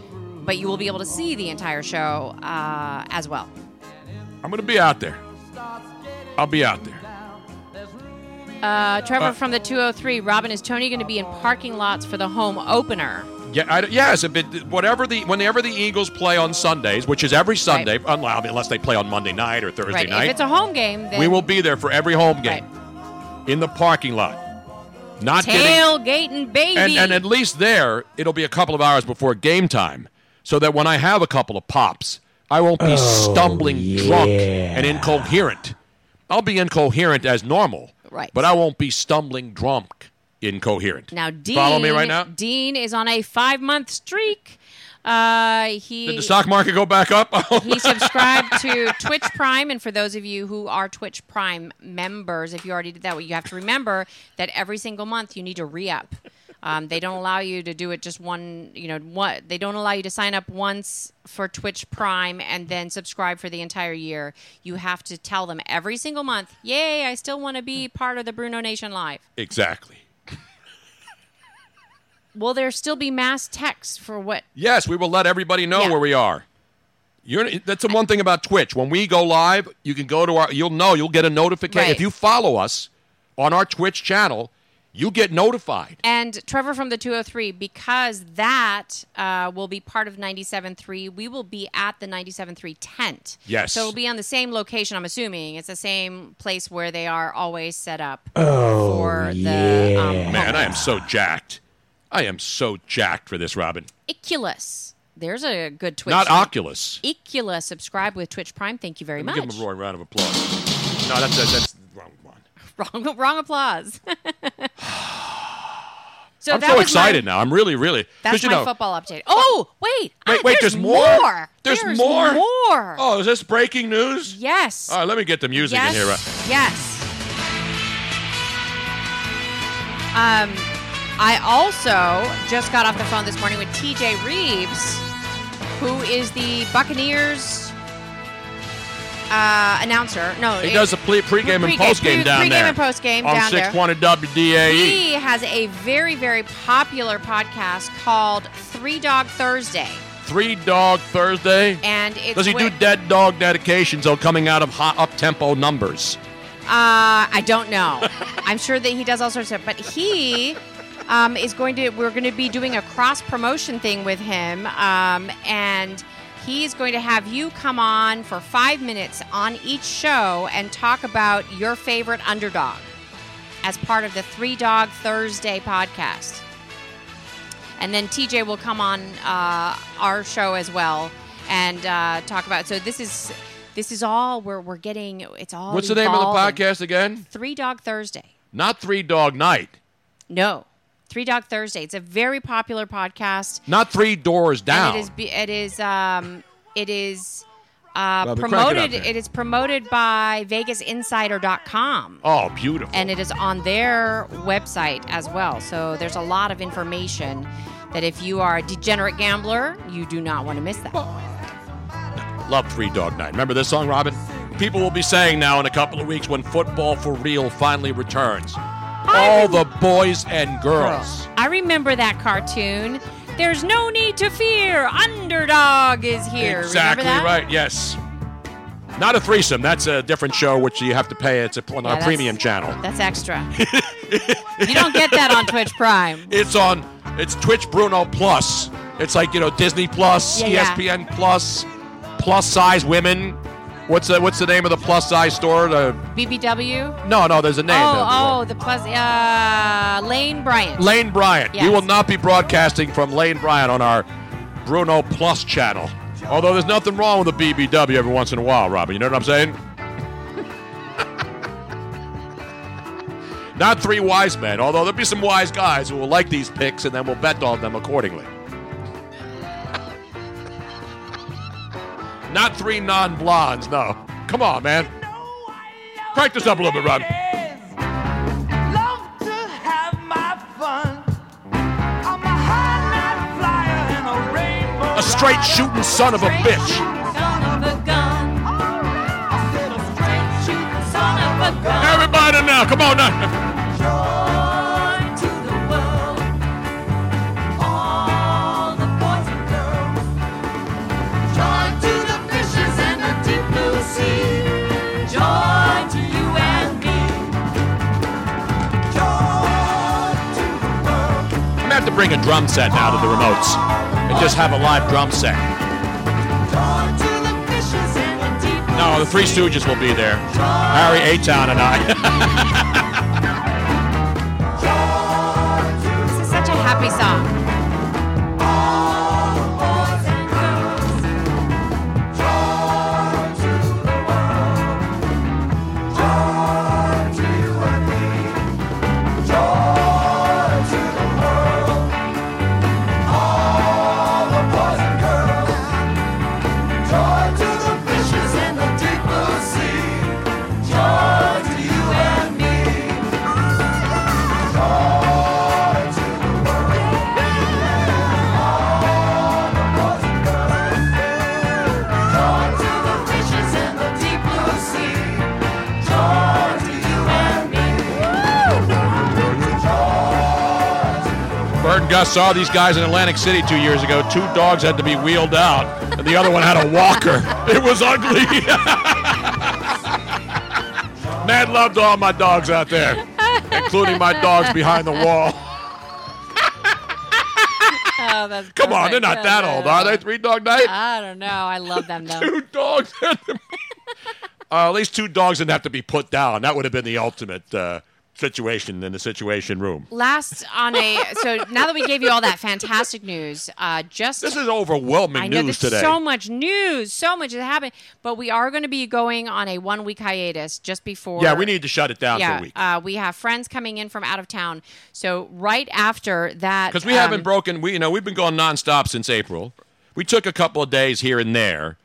but you will be able to see the entire show uh, as well. I'm going to be out there. I'll be out there. Uh, Trevor Uh, from the 203. Robin, is Tony going to be in parking lots for the home opener? Yeah, I, yes. If it, whatever the whenever the Eagles play on Sundays, which is every Sunday, unless, unless they play on Monday night or Thursday right. night, If it's a home game, then we will be there for every home game in the parking lot. Not tailgating, baby. and, and at least there, it'll be a couple of hours before game time, so that when I have a couple of pops, I won't be Oh, stumbling drunk and incoherent. I'll be incoherent as normal, Right. But I won't be stumbling drunk, incoherent. now, Dean. follow me right now. Dean is on a five month streak. Uh, he Did the stock market go back up? he subscribed to Twitch Prime, and for those of you who are Twitch Prime members, if you already did that, well, you have to remember that every single month you need to re-up. Um, they don't allow you to do it just one, you know, what they don't allow you to sign up once for Twitch Prime and then subscribe for the entire year. You have to tell them every single month, "Yay, I still want to be part of the Bruno Nation Live." exactly. Will there still be mass text for what? Yes, we will let everybody know Yeah. where we are. You're, that's the one thing about Twitch. When we go live, you can go to our. You'll know. You'll get a notification Right. if you follow us on our Twitch channel. You get notified. And Trevor from the 203, because that uh, will be part of 97.3, we will be at the 97.3 tent. Yes. So it'll be on the same location, I'm assuming. It's the same place where they are always set up Oh, for the yeah. um, Man, I am so jacked. I am so jacked for this, Robin. Iculus. There's a good Twitch. Not Oculus. Iculus. Subscribe with Twitch Prime. Thank you very much. Give him a roaring round of applause. No, that's that's, that's the wrong one. Wrong, wrong applause. so I'm so excited my, now. I'm really, really. That's you my know, football update. Oh, wait. Wait, I- wait, there's, there's more? more. There's more? more. Oh, is this breaking news? Yes. All right, let me get the music yes. in here. Yes. Um, I also just got off the phone this morning with TJ Rives, who is the Buccaneers uh, announcer. No, He it- does the pre- pregame and Pregame- postgame pre- down pregame there. and postgame on down there. 620 WDAE. He has a very, very popular podcast called Three Dog Thursday. Three Dog Thursday. And it's Does he do dead dog dedications, though, coming out of hot up tempo numbers? Uh, I don't know. I'm sure that he does all sorts of stuff, but he um, is going to. We're going to be doing a cross promotion thing with him, um, and he's going to have you come on for five minutes on each show and talk about your favorite underdog as part of the Three Dog Thursday podcast. And then TJ will come on uh, our show as well and uh, talk about. It. So this is this is all we're we're getting. It's all. What's the name of the podcast again? Three Dog Thursday. Not Three Dog Night. No, Three Dog Thursday. It's a very popular podcast. Not Three Doors Down. And it is. be- It is. Um. It is. Uh, Well, it promoted. It is promoted by VegasInsider.com. oh, beautiful. and it is on their website as well. So there's a lot of information that if you are a degenerate gambler, you do not want to miss that. Love Three Dog Night. Remember this song, Robin? People will be saying now in a couple of weeks when football for real finally returns. All the boys and girls. I remember that cartoon. There's no need to fear. Underdog is here. Exactly Remember that? right. Yes. Not a threesome. That's a different show, which you have to pay. It's a, on Yeah, our that's- premium channel. That's extra. you don't get that on Twitch Prime. It's on. It's Twitch Bruno Plus. It's like you know Disney Plus, Yeah, yeah. ESPN Plus, plus size women. What's the What's the name of the plus size store? The BBW. no, no. There's a name. Oh, oh, the plus. Uh, Lane Bryant. Lane Bryant. Yes. We will not be broadcasting from Lane Bryant on our Bruno Plus channel. Although there's nothing wrong with a BBW every once in a while, Robin. You know what I'm saying? not three wise men, although there'll be some wise guys who will like these picks and then we'll bet on them accordingly. Not three non blondes, no. Come on, man. Crank this up a little bit, Rob. A straight shooting son of a bitch. Everybody now, come on now. Bring a drum set now to the remotes and just have a live drum set. No, the Three Stooges will be there. Harry A-Town and I. Gus saw these guys in Atlantic City two years ago. Two dogs had to be wheeled out, and the other one had a walker. It was ugly. Mad love to all my dogs out there, including my dogs behind the wall. Oh, that's Come on, they're not that old, are they? Three dog night? I don't know. I love them though. Two dogs. had to be- uh, at least two dogs didn't have to be put down. That would have been the ultimate uh, situation in the situation room. Last on a so now that we gave you all that fantastic news, uh, just This is overwhelming I know news today. so much news, so much is happened, but we are going to be going on a one week hiatus just before. yeah, we need to shut it down yeah, for a week. Uh, we have friends coming in from out of town, so right after that, Because we um, haven't broken, we you know we've been going nonstop since April. We took a couple of days here and there,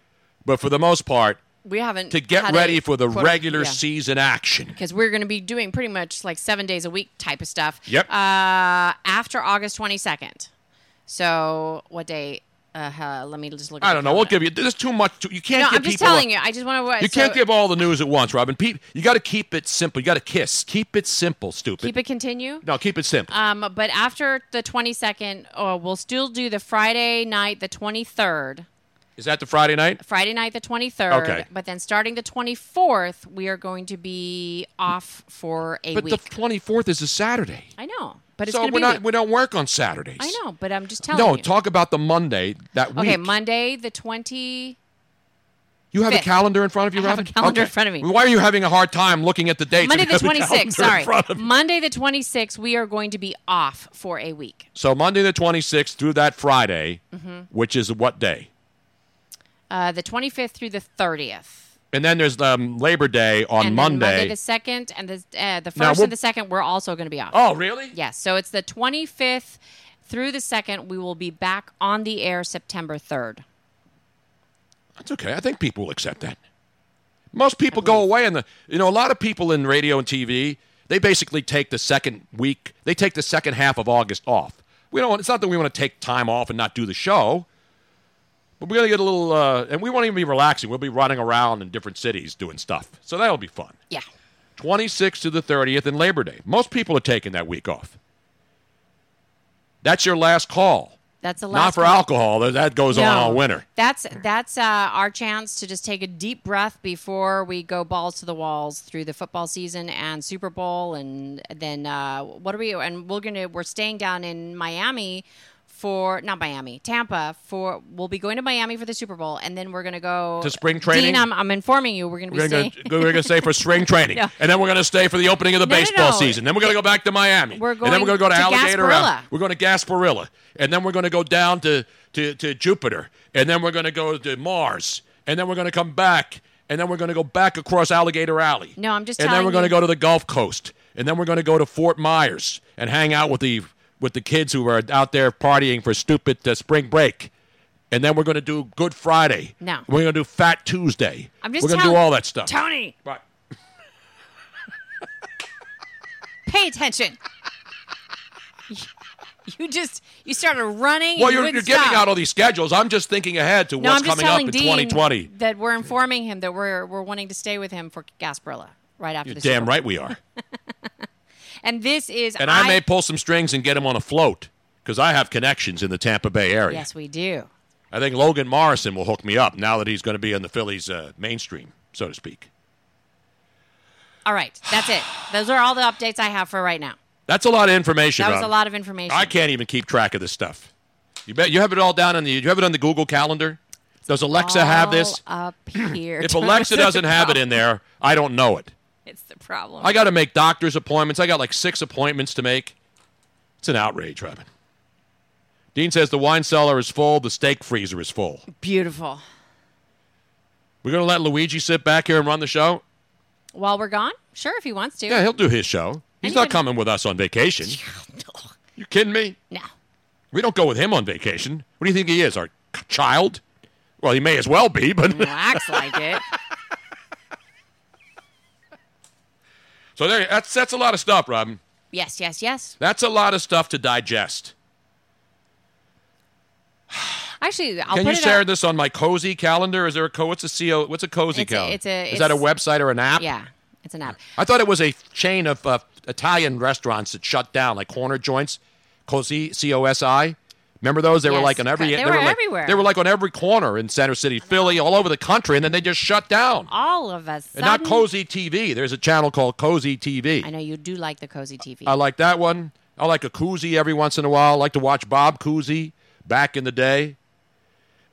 but for the most part, we haven't to get ready a for the quote- regular yeah. season action. because we're going to be doing pretty much like seven days a week type of stuff. Yep. Uh, after August 22nd. So what day? Uh, let me just look. I don't know. We'll give you. There's too much. To, you can't No, give I'm just telling a- you. I just want to. You can't give all the news at once, Robin. Pete, you got to keep it simple. You got to kiss. Keep it simple, stupid. keep it continue. No, keep it simple. Um, but after the 22nd, oh, we'll still do the Friday night, the 23rd. Is that the Friday night? Friday night, the 23rd. Okay. But then starting the 24th, we are going to be off for a But week. But the 24th is a Saturday. I know, but it's so we're not. We don't work on Saturdays. I know, but I'm just telling No, you. talk about the Monday that week. Okay, Monday, the 20. You have a calendar in front of you, I have a calendar in front of me. Why are you having a hard time looking at the dates? Monday the you have a 26th. Sorry. front of you? Monday the 26th, we are going to be off for a week. So Monday the 26th through that Friday, Mhm. which is what day? Uh, the 25th through the 30th. And then there's um, Labor Day on and Monday. Monday the 2nd and the, uh, the 1st we'll- and the 2nd, we're also going to be off. Oh, really? Yes. So it's the 25th through the 2nd. We will be back on the air September 3rd. That's okay. I think people will accept that. Most people go away, and the you know a lot of people in radio and TV they basically take the second week. They take the second half of August off. We don't. It's not that we want to take time off and not do the show, but we're gonna get a little. Uh, and we won't even be relaxing. We'll be running around in different cities doing stuff. So that'll be fun. Yeah. 26th to the 30th and Labor Day. Most people are taking that week off. That's your last call. That's the Not for call. alcohol. That- goes on all winter. That's that's uh, our chance to just take a deep breath before we go balls to the walls through the football season and Super Bowl, and then uh, what are we? And we're gonna we're staying down in Miami for not Miami, Tampa for. We'll be going to Miami for the Super Bowl, and then we're gonna go To spring training? Dean, I'm, I'm informing you, we're gonna be We're staying. going to we're going to stay for spring training, No. and then we're going to stay for the opening of the No, baseball no. season. Then we're going to go back to Miami, We're and then we're going going to go to, to Alligator. Gasparilla. We're going to Gasparilla, and then we're going to go down to, to, to Jupiter, and then we're going to go to Mars, and then we're going to come back, and then we're going to go back across Alligator Alley. No, I'm just and then we're going to you- go to the Gulf Coast, and then we're going to go to Fort Myers and hang out with the with the kids who are out there partying for stupid uh, spring break. And then we're going to do Good Friday. No. We're going to do Fat Tuesday. I'm just we're going to do all that stuff. Tony, Right. pay attention. You just you started running. Well, and you you're, wouldn't you're giving out all these schedules. I'm just thinking ahead to No, what's coming up in Dean 2020. that we're informing him that we're we're wanting to stay with him for Gasparilla right after You're the damn Super right we are. And this is And I, may pull some strings and get him on a float because I have connections in the Tampa Bay area. Yes, we do. I think Logan Morrison will hook me up now that he's going to be in the Phillies uh, mainstream, so to speak. All right, that's it. Those are all the updates I have for right now. That's a lot of information. That was Rob. a lot of information. I can't even keep track of this stuff. You bet you have it all down on the. You have it on the Google Calendar. Does Alexa have this? All up here. If Alexa doesn't have it in there, I don't know it. It's the problem. I got to make doctor's appointments. I got like six appointments to make. It's an outrage, Robin. Dean says the wine cellar is full, the steak freezer is full. Beautiful. We're going to let Luigi sit back here and run the show? While we're gone, sure, if he wants to. Yeah, he'll do his show. He's And not coming with us on vacation. You kidding me? No. We don't go with him on vacation. What do you think he is? Our child? Well, he may as well be, but Well, acts like it. so there. That's that's a lot of stuff, Robin. Yes, yes, yes. That's a lot of stuff to digest. Actually, I'll Can you share up. this on my Cozi calendar? Is there a co? What's a co? What's a Cozi It's a- calendar? it's a- Is that a website or an app? Yeah, it's an app. I thought it was a chain of uh, Italian restaurants that shut down, like corner joints. Cosi, C O S I. Remember those? They were like on every. they were like, everywhere. They were like on every corner in Center City, Philly, all over the country, and then they just shut down. All of us. And not Cozi TV. There's a channel called Cozy TV. I know you do like the Cozi TV. I like that one. I like a koozie every once in a while. I like to watch Bob Cousy back in the day.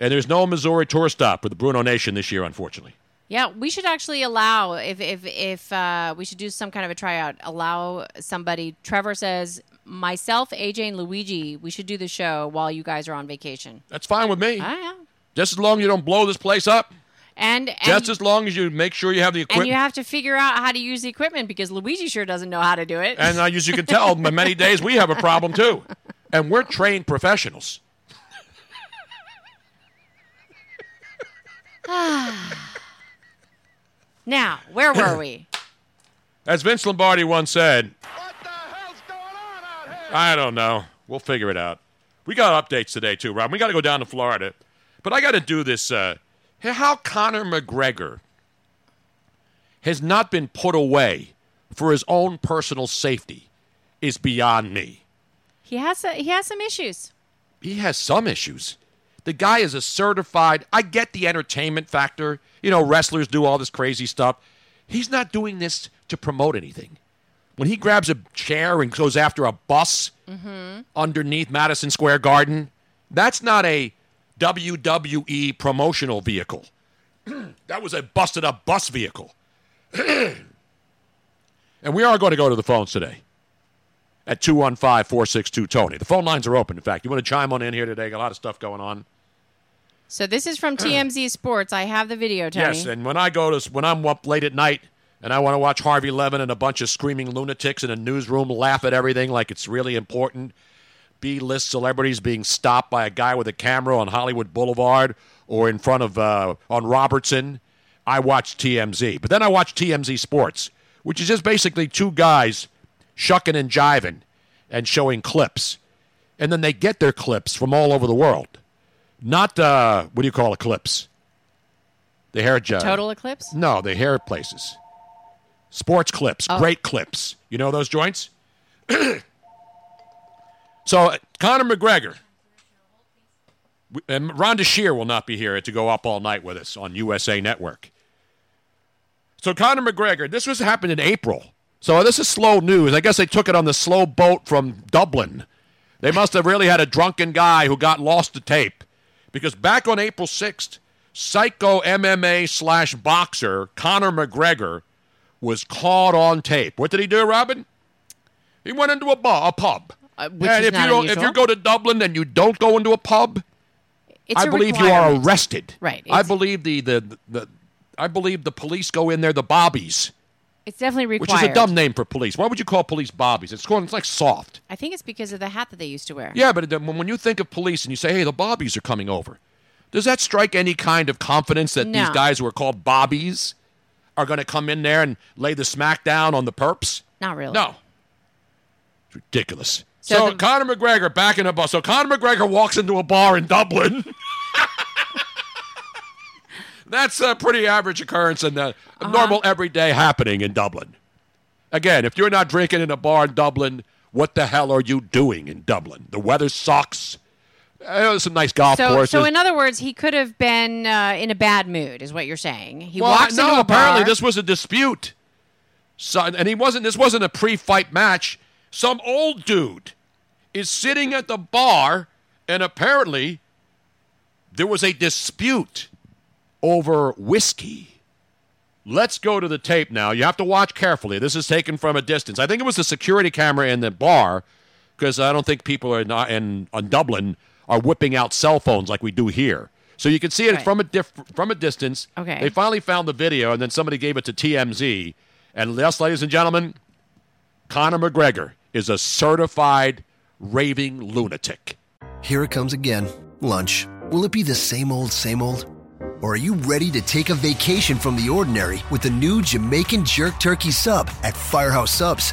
And there's no Missouri tour stop for the Bruno Nation this year, unfortunately. Yeah, we should actually allow if if if uh, we should do some kind of a tryout. Allow somebody. Trevor says myself, AJ, and Luigi. We should do the show while you guys are on vacation. That's fine with me. Just as long as you don't blow this place up. And and, Just as long as you make sure you have the and equipment. you have to figure out how to use the equipment because Luigi sure doesn't know how to do it. And uh, as you can tell, many days we have a problem too. And we're trained professionals. now, where were we? As Vince Lombardi once said, I don't know. We'll figure it out. We got updates today too, Rob. We got to go down to Florida, but I got to do this. Uh, how Conor McGregor has not been put away for his own personal safety is beyond me. He has a, he has some issues. He has some issues. The guy is a certified. I get the entertainment factor. You know, wrestlers do all this crazy stuff. He's not doing this to promote anything. When he grabs a chair and goes after a bus Mm-hmm. underneath Madison Square Garden, that's not a WWE promotional vehicle. that was a busted up bus vehicle. and we are going to go to the phones today at 215 462 Tony. The phone lines are open, in fact. You want to chime on in here today? Got a lot of stuff going on. So this is from TMZ Sports. I have the video, Tony. Yes, and when I go to when I'm up late at night and I want to watch Harvey Levin and a bunch of screaming lunatics in a newsroom laugh at everything like it's really important, B-list celebrities being stopped by a guy with a camera on Hollywood Boulevard or in front of uh, on Robertson, I watch TMZ. But then I watch TMZ Sports, which is just basically two guys shucking and jiving and showing clips, and then they get their clips from all over the world. Not uh, what do you call a clips? The hair judge. Total Eclipse? No, the hair places. Sports clips, Oh. great clips. You know those joints? so, Conor McGregor. And Rhonda Shear will not be here to go up all night with us on USA Network. So, Conor McGregor, this was happened in April. So, this is slow news. I guess they took it on the slow boat from Dublin. They must have really had a drunken guy who got lost to tape. Because back on April 6th, psycho MMA slash boxer Conor McGregor was caught on tape. What did he do, Robin? He went into a bar, a pub. Uh, and if you don't, if you go to Dublin and you don't go into a pub, It's I a believe you are arrested. Right. I believe the, the the I believe the police go in there, the bobbies, It's definitely required. which is a dumb name for police. Why would you call police bobbies? It's called it's like soft. I think it's because of the hat that they used to wear. Yeah, but it- when you think of police and you say, "Hey, the bobbies are coming over," does that strike any kind of confidence that these guys who are called bobbies are going to come in there and lay the smack down on the perps? Not really. No. It's ridiculous. So So, the- Conor McGregor back in a bus. So Conor McGregor walks into a bar in Dublin. That's a pretty average occurrence and a, a Uh-huh. normal everyday happening in Dublin. Again, if you're not drinking in a bar in Dublin, what the hell are you doing in Dublin? The weather sucks. There's some nice golf So, courses. so in other words, he could have been uh, in a bad mood, is what you're saying. He well, walks no, into a apparently bar. this was a dispute. So, and he wasn't. This wasn't a pre-fight match. Some old dude is sitting at the bar, and apparently there was a dispute over whiskey. Let's go to the tape now. You have to watch carefully. This is taken from a distance. I think it was the security camera in the bar, because I don't think people are not in on Dublin are whipping out cell phones like we do here. So you can see it Right. from a diff- from a distance. Okay. They finally found the video, and then somebody gave it to TMZ. And yes, ladies and gentlemen, Conor McGregor is a certified raving lunatic. Here it comes again. Lunch. Will it be the same old, same old? Or are you ready to take a vacation from the ordinary with the new Jamaican Jerk Turkey Sub at Firehouse Subs?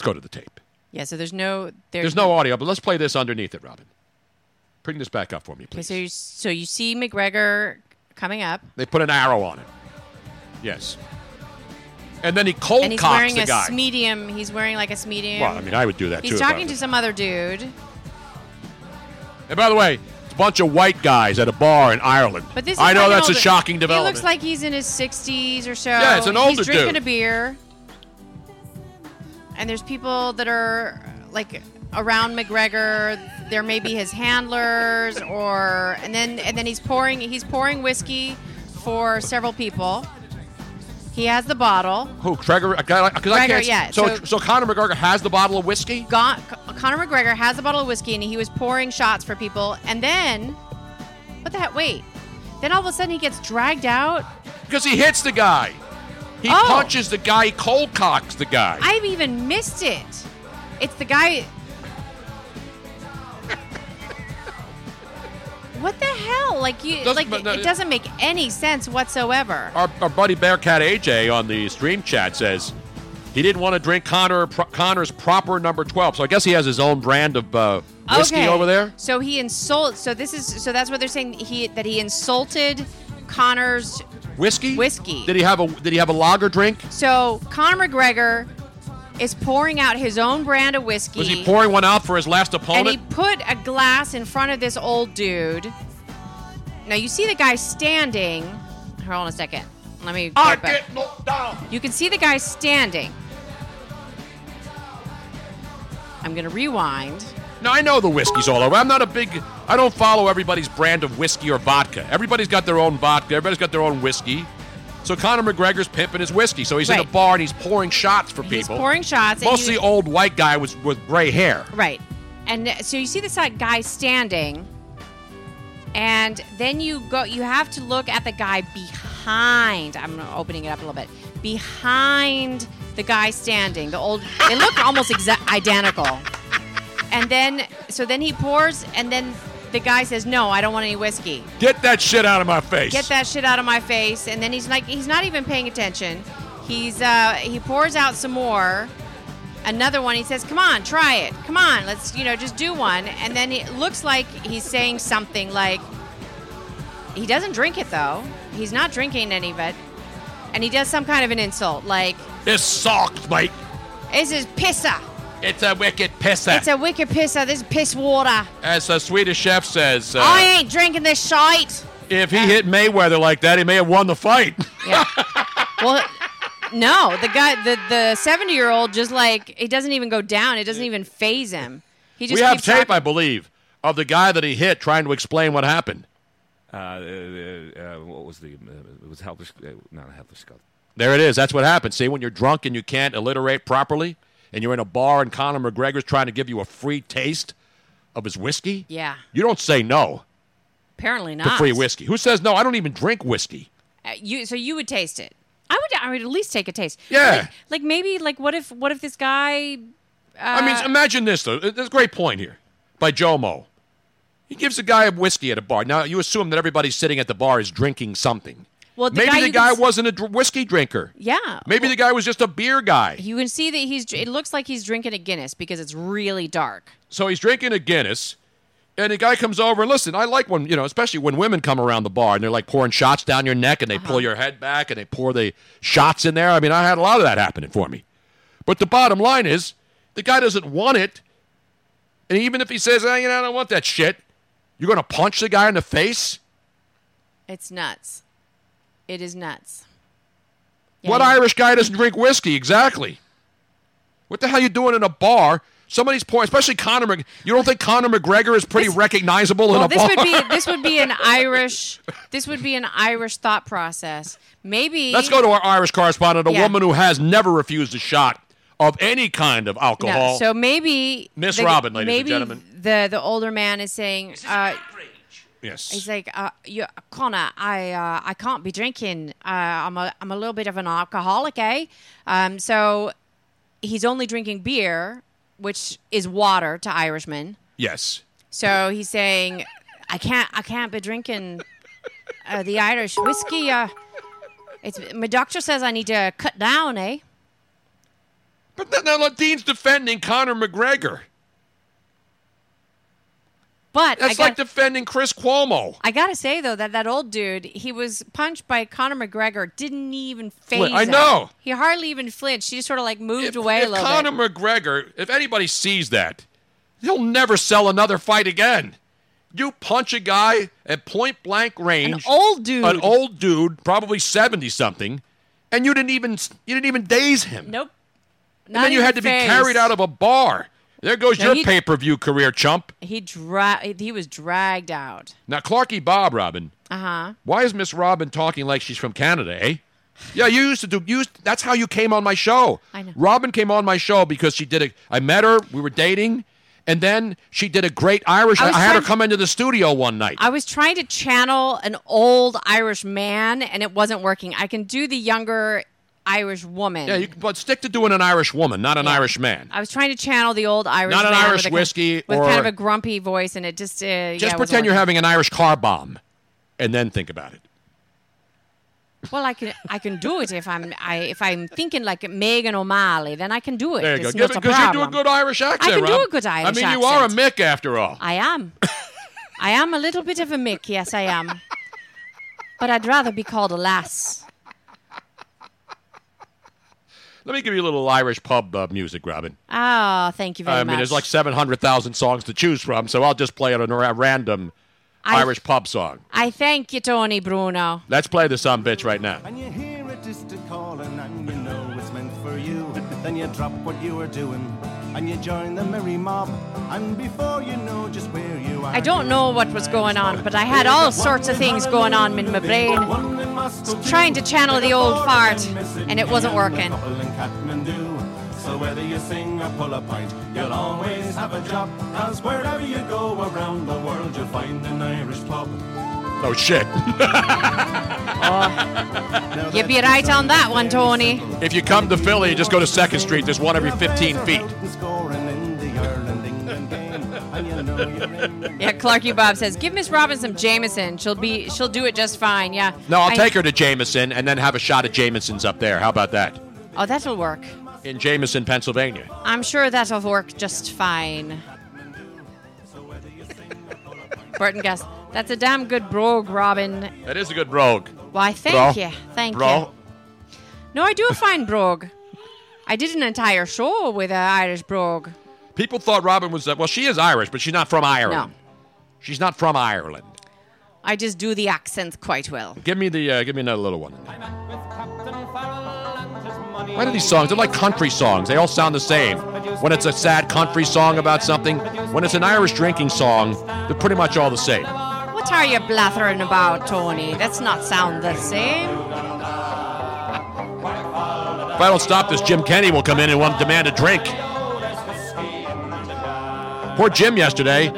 Let's go to the tape. yeah, so there's no there's, There's no audio, but let's play this underneath it, Robin. Bring this back up for me, Okay, please. so you, so you see McGregor coming up, They put an arrow on it. Yes. And then he cold and he's cocks wearing the a guy. medium. He's wearing like a medium. Well, I mean, I would do that He's too. I talking to some other dude. And by the way, it's a bunch of white guys at a bar in Ireland. But this is I know like that's a shocking He development. looks like he's in his 60s or so. Yeah, it's an older dude. He's drinking dude. a beer. And there's people that are like around McGregor. There may be his handlers or and then and then he's pouring he's pouring whiskey for several people. He has the bottle. Who, Gregor? Because I can't. yeah, So, so- so, Conor McGregor has the bottle of whiskey. Gon- Conor McGregor has a bottle of whiskey and he was pouring shots for people. And then, what the heck? Wait. Then all of a sudden he gets dragged out. Because he hits the guy. He Oh. punches the guy. He cold cocks the guy. I've even missed it. It's the guy. What the hell? Like you, Doesn't- like no- it doesn't make any sense whatsoever. our, our buddy Bearcat AJ on the stream chat says he didn't want to drink Conor pro, Conor's proper number twelve. So I guess he has his own brand of uh, whiskey okay. over there. So he insult. So this is. So that's what they're saying. He that he insulted Conor's Whiskey. Whiskey. Did he have a Did he have a lager drink? So Conor McGregor is pouring out his own brand of whiskey. Was he pouring one out for his last opponent? and he put a glass in front of this old dude. Now you see the guy standing. Hold on a second. Let me. I go back. knocked down. You can see the guy standing. I'm gonna rewind. Now I know the whiskey's all over. I'm not a big. I don't follow everybody's brand of whiskey or vodka. Everybody's got their own vodka. Everybody's got their own whiskey. So Conor McGregor's pimping his whiskey. So he's in a bar and he's pouring shots for people. He's pouring shots. Mostly you- old white guy with with gray hair. Right. And uh, so you see this guy standing, and then you go. You have to look at the guy behind. I'm opening it up a little bit. Behind the guy standing, the old. They look almost exa- identical. And then, so then he pours, and then the guy says, "No, I don't want any whiskey. Get that shit out of my face. Get that shit out of my face." And then he's like, he's not even paying attention. He's uh, he pours out some more another one he says come on try it come on let's you know just do one and then it looks like he's saying something like he doesn't drink it though he's not drinking any of it and he does some kind of an insult like This sucks, mate. this is pissa It's a wicked pisser. it's a wicked pissa this is piss water As the Swedish chef says, uh, i ain't drinking this shite if he hit Mayweather like that, he may have won the fight. well no the guy the the 70 year old just like it doesn't even go down it doesn't even faze him he just we have tape, talking. I believe, of the guy that he hit trying to explain what happened. Uh, uh, uh, what was the? Uh, it was Helter. Uh, not Helter Skelter. There it is. That's what happens. See, when you're drunk and you can't alliterate properly, and you're in a bar and Conor McGregor's trying to give you a free taste of his whiskey, yeah you don't say no apparently to not free whiskey. Who says no? I don't even drink whiskey. Uh, you so you would taste it. I would. I would at least take a taste. Yeah. Like, like maybe like what if what if this guy? Uh, I mean, imagine this though. There's a great point here by Jomo. He gives a guy a whiskey at a bar. Now you assume that everybody sitting at the bar is drinking something. Well, the Maybe guy the guy can wasn't a dr- whiskey drinker. Yeah. Maybe the guy was just a beer guy. You can see that he's. It looks like he's drinking a Guinness because it's really dark. So he's drinking a Guinness, and the guy comes over and listen. I like when you know, especially when women come around the bar and they're like pouring shots down your neck, and they Uh-huh. pull your head back and they pour the shots in there. I mean, I had a lot of that happening for me. But the bottom line is, the guy doesn't want it, and even if he says, "Ah, you know, I don't want that shit," you're going to punch the guy in the face. It's nuts. It is nuts. what Irish guy doesn't drink whiskey? Exactly. What the hell are you doing in a bar? Somebody's pouring, especially Conor. Mc- You don't think Conor McGregor is pretty recognizable in Well, a this bar? would be this would be an Irish. This would be an Irish thought process. Maybe. Let's go to our Irish correspondent, a Yeah. woman who has never refused a shot of any kind of alcohol. No, so maybe Miss the- Robin, ladies and gentlemen. The the older man is saying, uh, yes. he's like, uh, you, Conor, I uh, I can't be drinking. Uh, I'm a I'm a little bit of an alcoholic, eh? Um, so he's only drinking beer, which is water to Irishmen. Yes. So he's saying, I can't I can't be drinking uh, the Irish whiskey. Uh, it's my doctor says I need to cut down, eh? But then, now Dean's defending Conor McGregor. But That's I like defending Chris Cuomo. I gotta say though that that old dude, he was punched by Conor McGregor, didn't even faze. I him. know. He hardly even flinched. He just sort of like moved away a If little Conor bit. McGregor, if anybody sees that, he'll never sell another fight again. You punch a guy at point blank range. An old dude. An old dude, probably seventy something, and you didn't even you didn't even daze him. Nope. And then you had to be carried out of a bar. There goes No, your pay per view career, chump. He dra- He was dragged out. Now, Clarky Bob, Robin, Uh huh. why is Miss Robin talking like she's from Canada, eh? Yeah, you used to do. You used, that's how you came on my show. I know. Robin came on my show because she did a. I met her. We were dating, and then she did a great Irish. I I, had her come into the studio one night. I was trying to channel an old Irish man, and it wasn't working. I can do the younger Irish woman. yeah, you, but stick to doing an Irish woman, not an Irish man. I was trying to channel the old Irish Not an man Irish with a, whiskey with or- kind of a grumpy voice, and it just uh, Just wasn't pretend you're having an Irish car bomb, and then think about it. Well, I can I can do it if I'm I if I'm thinking like Megan O'Malley, then I can do it. There you go. It's Give not it a because you do a good Irish accent. I can do Rob. a good Irish I mean, you are a. Mick after all. I am. I am a little bit of a Mick, yes, I am. But I'd rather be called a lass. Let me give you a little Irish pub uh, music, Robin. Oh, thank you very I much. I mean, there's like 700,000 songs to choose from, so I'll just play it on a random I- Irish pub song. I thank you, Tony Bruno. Let's play the some bitch right now. And you hear a distant calling and you know it's meant for you. Then you drop what you were doing and you join the merry mob. And before you know just where you are. I don't know what was going on, but I had all sorts of things going on in my brain, trying to channel the old fart, and it wasn't working. Couple in Kathmandu. So whether you sing or pull a pint, you'll always have a job. Cause wherever you go around the world, you'll find an Irish pub. Oh, shit. You'd be right on that one, Tony. if you come to Philly, just go to 2nd Street. There's one every 15 feet. Yeah, Clarky Bob says, "Give Miss Robin some Jameson. She'll be, she'll do it just fine." Yeah. No, I'll I- take her to Jameson and then have a shot at Jameson's up there. How about that? Oh, that'll work. In Jameson, Pennsylvania. I'm sure that'll work just fine. Burton guess that's a damn good brogue, Robin. That is a good brogue. Why, thank Bro. you, thank Bro. you. No, I do a fine brogue. I did an entire show with an Irish brogue. People thought Robin was, uh, well, she is Irish, but she's not from Ireland. No. She's not from Ireland. I just do the accents quite well. Give me the, uh, give me another little one. Why do these songs? They're like country songs. They all sound the same. When it's a sad country song about something, when it's an Irish drinking song, they're pretty much all the same. What are you blathering about, Tony? That's not sound the same. If I don't stop this, Jim Kenney will come in and want to demand a drink. Poor Jim yesterday.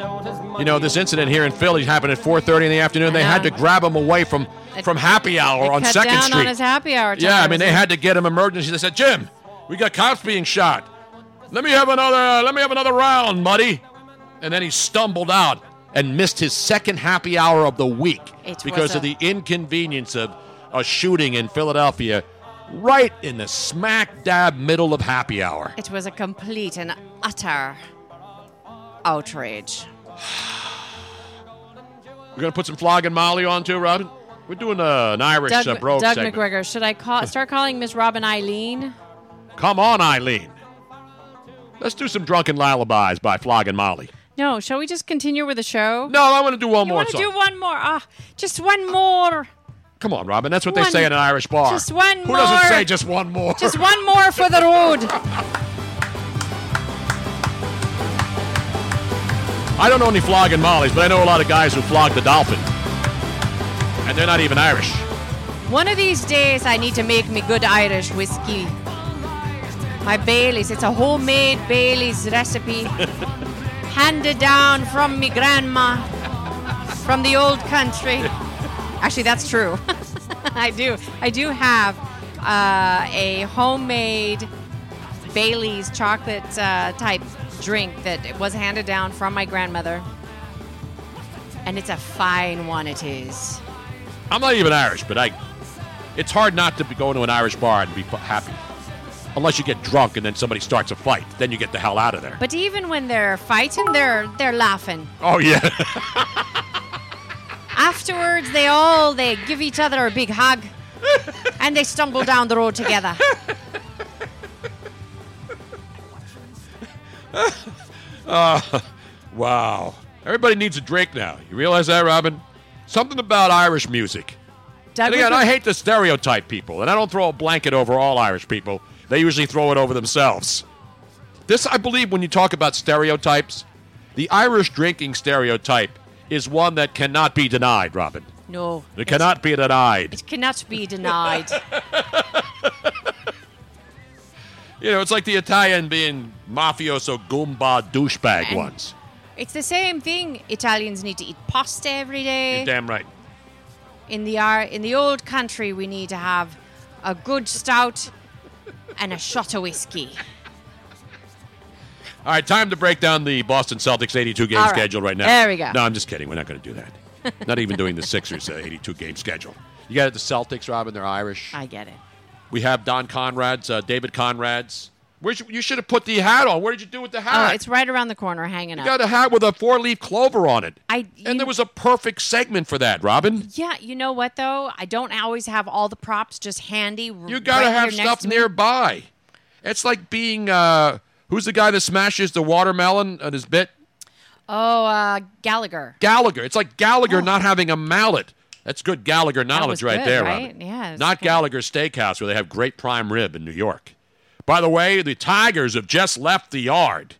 You know, this incident here in Philly happened at 4:30 in the afternoon. They had to grab him away from from happy hour on Cut Second down Street. on his happy hour time. Yeah, I mean they had to get him emergency. They said, "Jim, we got cops being shot. Let me have another. Uh, let me have another round, muddy." And then he stumbled out and missed his second happy hour of the week It because was of the inconvenience of a shooting in Philadelphia, right in the smack dab middle of happy hour. It was a complete and utter outrage. We're gonna put some flogging Molly on too, Robin. We're doing uh, an Irish Doug, uh, brogue Doug segment. McGregor, should I call, start calling Miss Robin Eileen? Come on, Eileen. Let's do some drunken lullabies by Flogging Molly. No, shall we just continue with the show? No, I want to do one You more want to song. do one more? Ah, just one more. Come on, Robin. That's what they say in an Irish bar. just one more. Who doesn't say just one more? Just one more for the road. I don't know any flogging mollies, but I know a lot of guys who flog the dolphin. And they're not even Irish. One of these days, I need to make me good Irish whiskey. My Bailey's. It's a homemade Bailey's recipe, handed down from me grandma, from the old country. Actually, that's true. I do. I do have uh, a homemade Bailey's chocolate uh, type drink that was handed down from my grandmother, and it's a fine one. It is. I'm not even Irish, but I. It's hard not to be going to an Irish bar and be happy. Unless you get drunk and then somebody starts a fight. Then you get the hell out of there. But even when they're fighting, they're they're laughing. Oh, yeah. Afterwards, they all they give each other a big hug, and they stumble down the road together. uh, wow. Everybody needs a drink now. You realize that, Robin? Something about Irish music. Doug and again, was- I hate to stereotype people, and I don't throw a blanket over all Irish people. They usually throw it over themselves. This, I believe, when you talk about stereotypes, the Irish drinking stereotype is one that cannot be denied, Robin. No. It cannot be denied. It cannot be denied. You know, it's like the Italian being mafioso goomba douchebag And- ones. it's the same thing. Italians need to eat pasta every day. You're damn right. In the in the old country, we need to have a good stout and a shot of whiskey. All right, time to break down the Boston Celtics 82 game right. schedule right now. There we go. No, I'm just kidding. We're not going to do that. not even doing the Sixers uh, 82 game schedule. You got it, the Celtics, Robin. They're Irish. I get it. We have Don Conrad's, uh, David Conrad's. Where'd you, you should have put the hat on. What did you do with the Oh, hat? it's right around the corner, hanging you up. got a hat with a four leaf clover on it. I and there was a perfect segment for that, Robin. Yeah, you know what though? I don't always have all the props just handy. You got to have stuff nearby. It's like being uh, who's the guy that smashes the watermelon on his bit? Oh, uh, Gallagher. Gallagher. It's like Gallagher not having a mallet. That's good Gallagher knowledge right good, there, right? Robin. Yeah, Not good. Gallagher's Steakhouse where they have great prime rib in New York. By the way, the Tigers have just left the yard.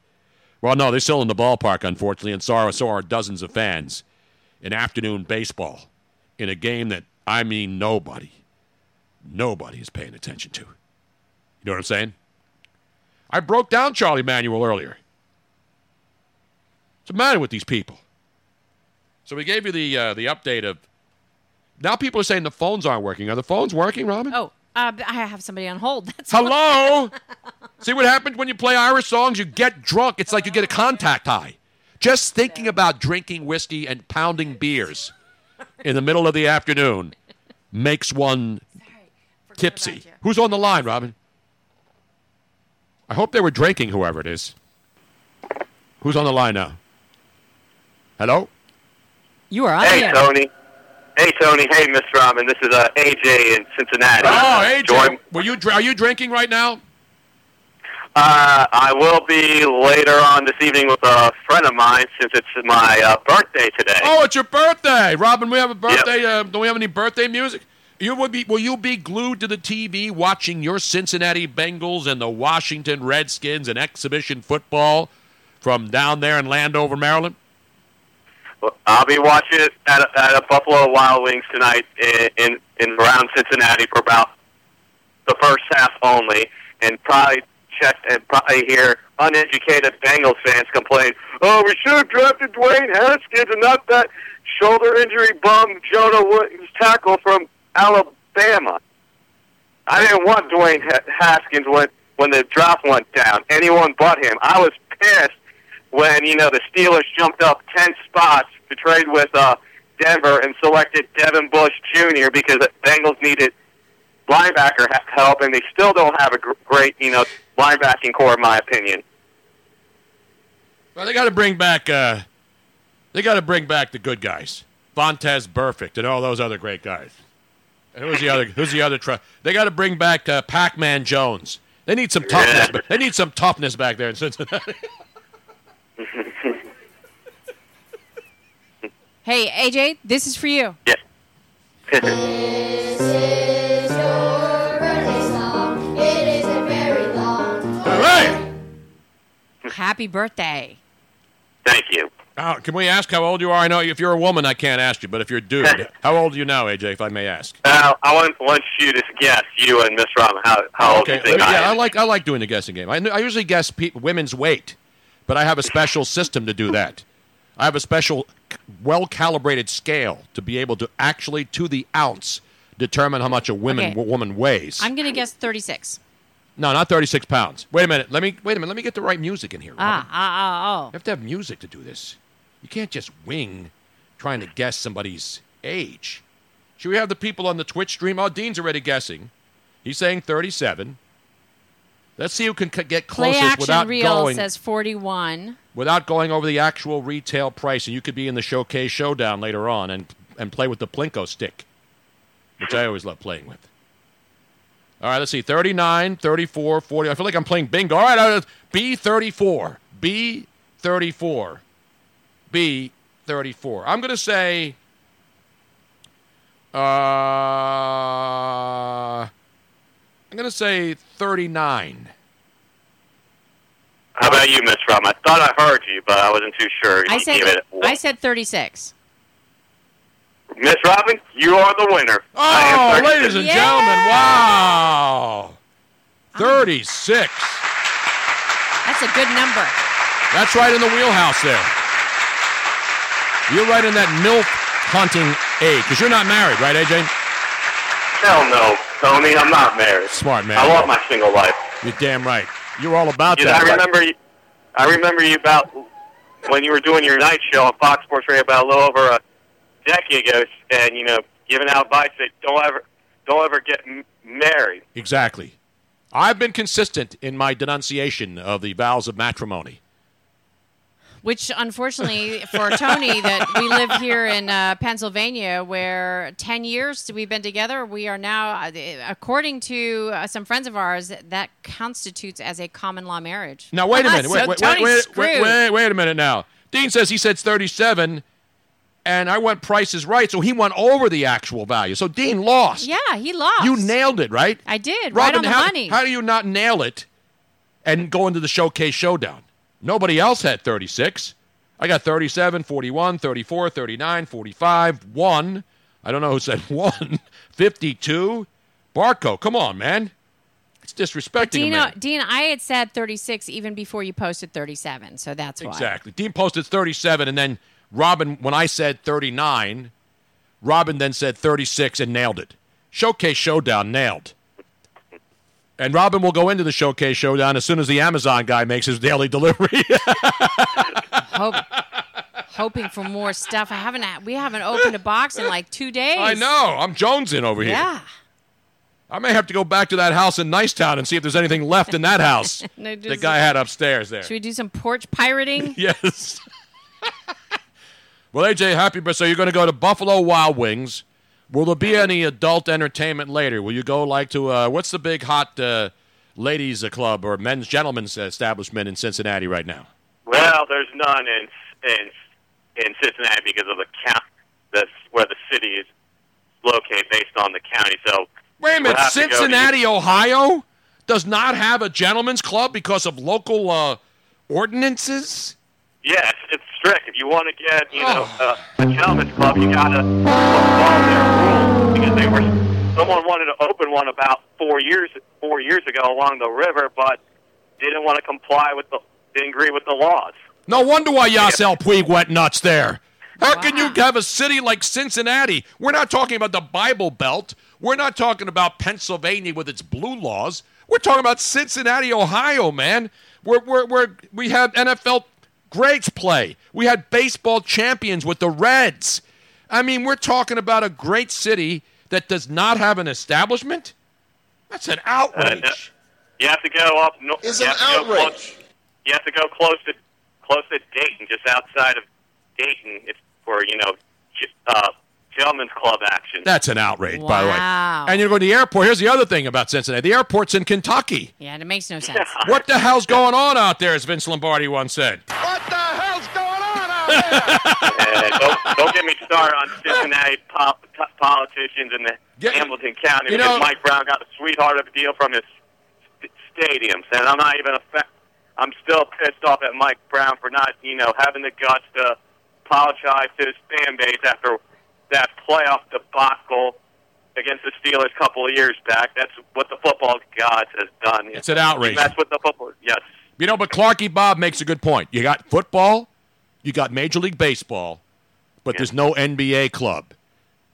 Well, no, they're still in the ballpark, unfortunately, and so are, so are dozens of fans in afternoon baseball in a game that, I mean, nobody, nobody is paying attention to. You know what I'm saying? I broke down Charlie Manuel earlier. What's the matter with these people? So we gave you the uh, the update of. Now people are saying the phones aren't working. Are the phones working, Robin? Oh, uh, I have somebody on hold. That's Hello. See what happens when you play Irish songs? You get drunk. It's like you get a contact high. Just thinking about drinking whiskey and pounding beers in the middle of the afternoon makes one tipsy. Who's on the line, Robin? I hope they were drinking, whoever it is. Who's on the line now? Hello? You are on Hey, here. Tony. Hey, Tony. Hey, Miss Robin. This is uh, AJ in Cincinnati. Oh, hey, Join- Were you, are you drinking right now? Uh, I will be later on this evening with a friend of mine since it's my uh, birthday today. Oh, it's your birthday, Robin. We have a birthday. Uh, don't we have any birthday music? You will be. Will you be glued to the TV watching your Cincinnati Bengals and the Washington Redskins and exhibition football from down there in Landover, Maryland? I'll be watching it at at a Buffalo Wild Wings tonight in, in in around Cincinnati for about the first half only, and probably check and probably hear uneducated Bengals fans complain, "Oh, we should have drafted Dwayne Haskins and not that shoulder injury bum Jonah Williams tackle from Alabama." I didn't want Dwayne Haskins when when the draft went down. Anyone but him. I was pissed when you know the Steelers jumped up ten spots to trade with uh, Denver and selected Devin Bush Jr. because the Bengals needed linebacker help, and they still don't have a gr- great you know linebacking corps, in my opinion. Well, they got to bring back. Uh, they got to bring back the good guys, Vontaze Burfict, and all those other great guys. And who's the other? Who's the other? Tr- they got to bring back uh, Pac-Man Jones. They need some toughness. ba- They need some toughness back there in Cincinnati. Hey, AJ, this is for you. Yes. All right. Happy birthday. Thank you. Oh, can we ask how old you are? I know if you're a woman, I can't ask you, but if you're a dude, how old are you now, AJ? If I may ask. Uh, I want, want you to guess, you and Miss Robin, how, how old you think yeah, I I am. like I like doing the guessing game. I, I usually guess pe- women's weight, but I have a special system to do that. I have a special, well calibrated scale to be able to actually, to the ounce, determine how much a woman Okay. w- woman weighs. I'm going to guess 36. no, not thirty six pounds. Wait a minute. Let me wait a minute. Let me get the right music in here. Ah, ah, ah, You have to have music to do this. You can't just wing trying to guess somebody's age. Should we have the people on the Twitch stream? Oh, Dean's already guessing. He's saying 37. Let's see who can c- get. Play closest Action without Reel going says 41. without going over the actual retail price. And you could be in the showcase showdown later on and and play with the Plinko stick, which I always love playing with. All right, let's see. 39, 34, 40. I feel like I'm playing bingo. All right, uh, B34. B34. B34. I'm going to say. Uh, I'm going to say 39. How about you, Miss Rum? I thought I heard you, but I wasn't too sure. I You said it- I said 36. Miss Robin, you are the winner. Oh, ladies and 36. gentlemen, wow. 36. That's a good number. That's right in the wheelhouse there. You're right in that MILF hunting age, because you're not married, right, AJ? Hell no, Tony. I'm not married. Smart man. I love my single life. You're damn right. You're all about You know, that. I remember. You, I remember you about when you were doing your night show on Fox Sports Radio about a little over a decade ago, and you know, giving out advice that don't ever, don't ever get m- married. Exactly. I've been consistent in my denunciation of the vows of matrimony. Which, unfortunately, for Tony, that we live here in uh, Pennsylvania, where ten years we've been together, we are now, uh, according to uh, some friends of ours, that constitutes as a common law marriage. Now wait a minute. So Wait, wait, Tony's wait, wait, screwed. wait, wait, wait a minute now. Dean says he said 37, and I went prices Right, so he went over the actual value. So Dean lost. Yeah, he lost. You nailed it, right? I did. right Robin, on the how, money. how do you not nail it and go into the showcase showdown? Nobody else had 36. I got 37, 41, 34, 39, 45, 1. I don't know who said 1. 52. Barco, come on, man. It's disrespecting man. Dean, I had said 36 even before you posted 37, so that's why. Exactly. Dean posted 37, and then Robin, when I said 39, Robin then said 36 and nailed it. Showcase Showdown nailed. And Robin will go into the Showcase Showdown as soon as the Amazon guy makes his daily delivery. Hope, hoping for more stuff. I haven't. We haven't opened a box in like two days. I know. I'm Jones in over here. Yeah. I may have to go back to that house in Nicetown and see if there's anything left in that house No, the guy had upstairs there. Should we do some porch pirating? yes. well, AJ, happy birthday. So you're going to go to Buffalo Wild Wings. Will there be any adult entertainment later? Will you go like to uh, what's the big hot uh, ladies uh, club or men's gentlemen's establishment in Cincinnati right now? Well, there's none in in in Cincinnati because of the count. That's where the city is located based on the county. So Wait a we'll minute, to to- Cincinnati, Ohio does not have a gentlemen's club because of local uh, ordinances. Yes, it's strict. If you want to get, you know, uh, a gentleman's club, you gotta follow their rules because they were. Someone wanted to open one about four years four years ago along the river, but didn't want to comply with the didn't agree with the laws. No wonder why Yasiel Puig went nuts there. How can you have a city like Cincinnati? We're not talking about the Bible Belt. We're not talking about Pennsylvania with its blue laws. We're talking about Cincinnati, Ohio, man. We're, we're, we're, we have NFL greats play. We had baseball champions with the Reds. I mean, we're talking about a great city that does not have an establishment. That's an outrage. Uh, you have to go up. No, It's you an have to go outrage. Close, you have to go close to close to Dayton, just outside of Dayton, it's for you know, uh, gentlemen's club action. That's an outrage, by the way. And you're going to the airport. Here's the other thing about Cincinnati: the airport's in Kentucky. Yeah, and it makes no sense. What the hell's going on out there? As Vince Lombardi once said. Don't, don't get me started on Cincinnati pop, t- politicians in the Hamilton County you because know- Mike Brown got a sweetheart of a deal from his st- stadiums, and I'm not even a fa- I'm still pissed off at Mike Brown for not, you know, having the guts to apologize to his fan base after that playoff debacle against the Steelers a couple of years back. That's what the football gods has done. It's an outrage. That's what the football. Yes. You know, but Clarky Bob makes a good point. You got football, you got Major League Baseball, but there's no NBA club.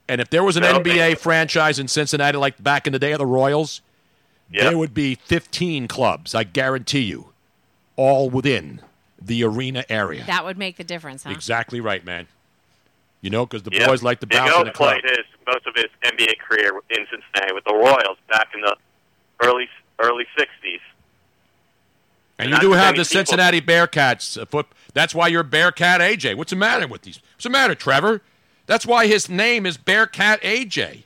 And if there was an No, NBA franchise in Cincinnati, like back in the day of the Royals, there would be 15 clubs. I guarantee you, all within the arena area. That would make the difference, huh? Exactly right, man. You know, because the Yeah. boys like to bounce Diego in the club. played his most of his NBA career in Cincinnati with the Royals back in the early early '60s. And Not you do have many the people- Cincinnati Bearcats uh, foot. That's why you're Bearcat AJ. What's the matter with these? What's the matter, Trevor? That's why his name is Bearcat AJ.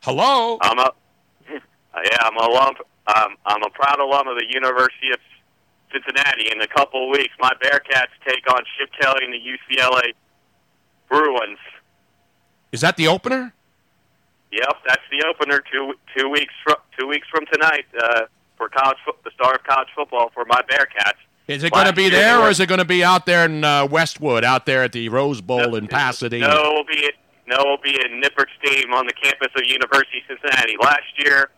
Hello. I'm a yeah, I'm a alum. Um, I'm a proud alum of the University of Cincinnati in a couple of weeks. My Bearcats take on Chip Kelly and the UCLA Bruins. Is that the opener? Yep, that's the opener. Two two weeks from two weeks from tonight uh, for college fo- the start of college football for my Bearcats. Is it going to be there, or is it going to be out there in uh, Westwood, out there at the Rose Bowl in Pasadena? No, it will be at, no, it will be in Nippert Stadium on the campus of University of Cincinnati. Last year,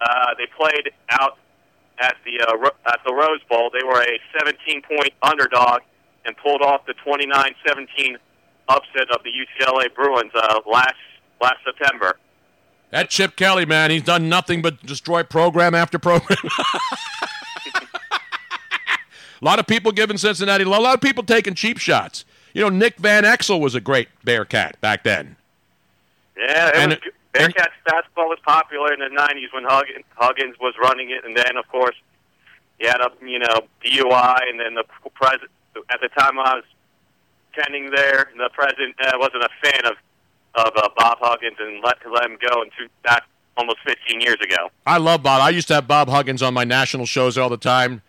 uh, they played out at the uh, at the Rose Bowl. They were a 17 point underdog and pulled off the 29-17 upset of the UCLA Bruins uh, last last September. That Chip Kelly, man, he's done nothing but destroy program after program. a lot of people giving Cincinnati, a lot of people taking cheap shots. You know, Nick Van Exel was a great Bearcat back then. Yeah, it And was, Bearcats basketball was popular in the '90s when Huggins, Huggins was running it, and then of course he had a you know DUI, and then the president at the time I was attending there, the president uh, wasn't a fan of of uh, Bob Huggins and let let him go and two, back almost 15 years ago. I love Bob. I used to have Bob Huggins on my national shows all the time.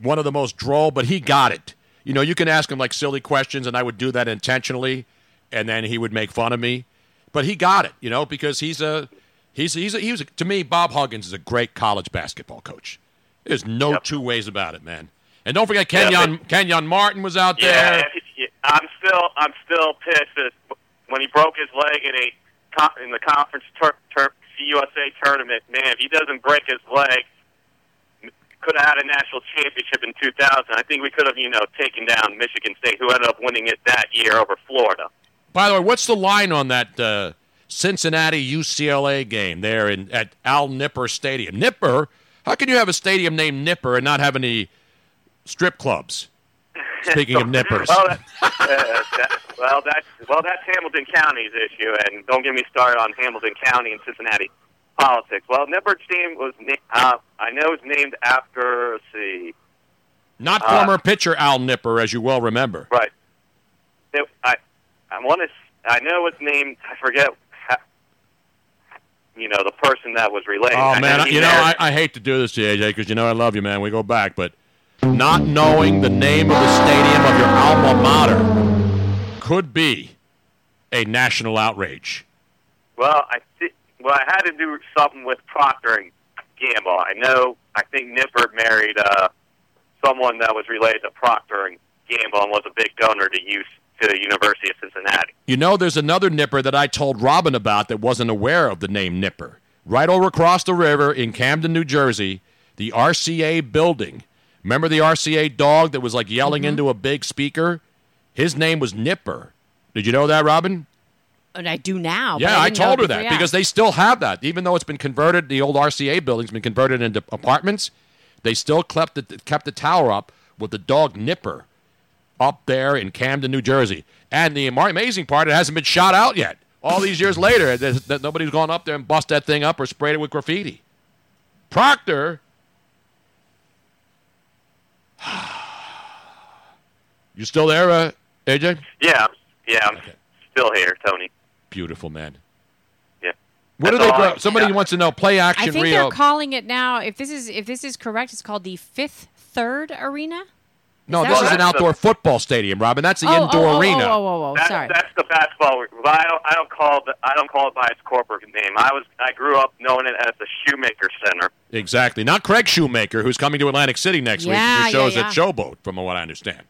One of the most droll, but he got it. You know, you can ask him like silly questions, and I would do that intentionally, and then he would make fun of me. But he got it, you know, because he's a he's he's a, he was a, to me Bob Huggins is a great college basketball coach. There's no two ways about it, man. And don't forget Kenyon Kenyon Martin was out there. Yeah, yeah, I'm still I'm still pissed that when he broke his leg in a in the conference tur- tur- CUSA tournament. Man, if he doesn't break his leg, could have had a national championship in 2000. I think we could have you know taken down Michigan State, who ended up winning it that year over Florida. By the way, what's the line on that uh, Cincinnati UCLA game there in at Al Nipper Stadium? Nipper? How can you have a stadium named Nipper and not have any strip clubs? Speaking of nippers. well, that, uh, that, well, that's well, that's Hamilton County's issue, and don't get me started on Hamilton County and Cincinnati politics. Well, Nippert Stadium was na- uh, I know it's named after let's see, Not Uh, former pitcher Al Nipper, as you well remember. right? It, I I want to I know it's named I forget. You know the person that was related. Oh man, I- you know I, I hate to do this to you, AJ, because you know I love you, man. We go back, but not knowing the name of the stadium of your alma mater could be a national outrage. Well, I thi- well, I had to do something with Procter and Gamble. I know. I think Nippert married uh, someone that was related to Procter and Gamble and was a big donor to use to the University of Cincinnati. You know, there's another Nipper that I told Robin about that wasn't aware of the name Nipper. Right over across the river in Camden, New Jersey, the RCA building. Remember the RCA dog that was like yelling into a big speaker? His name was Nipper. Did you know that, Robin? And I do now. but Yeah, I didn't told her that yeah. because they still have that. Even though it's been converted, the old RCA building's been converted into apartments, they still kept the, kept the tower up with the dog Nipper up there in Camden, New Jersey. And the amazing part, it hasn't been shot out yet. All these years later, that nobody's gone up there and bust that thing up or sprayed it with graffiti. Proctor. You still there, uh, AJ? Yeah, yeah, I'm still here, Tony. Beautiful, man. Yeah. What do That's they all I- grow? Somebody wants to know play action. I action think Rio. they're calling it now. If this is if this is correct, it's called the Fifth Third Arena. No, this right? is an outdoor football stadium, Robin. That's the Oh, indoor oh, oh, arena. Oh, oh, oh, oh, That's, sorry. that's the basketball. But I don't. I don't call it. I don't call it by its corporate name. I was. I grew up knowing it as the Shoemaker Center. Exactly. Not Craig Shoemaker, who's coming to Atlantic City next week Yeah, to do shows yeah, at yeah. Showboat, from what I understand.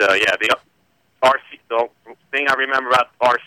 So yeah, the RC. The thing I remember about RCA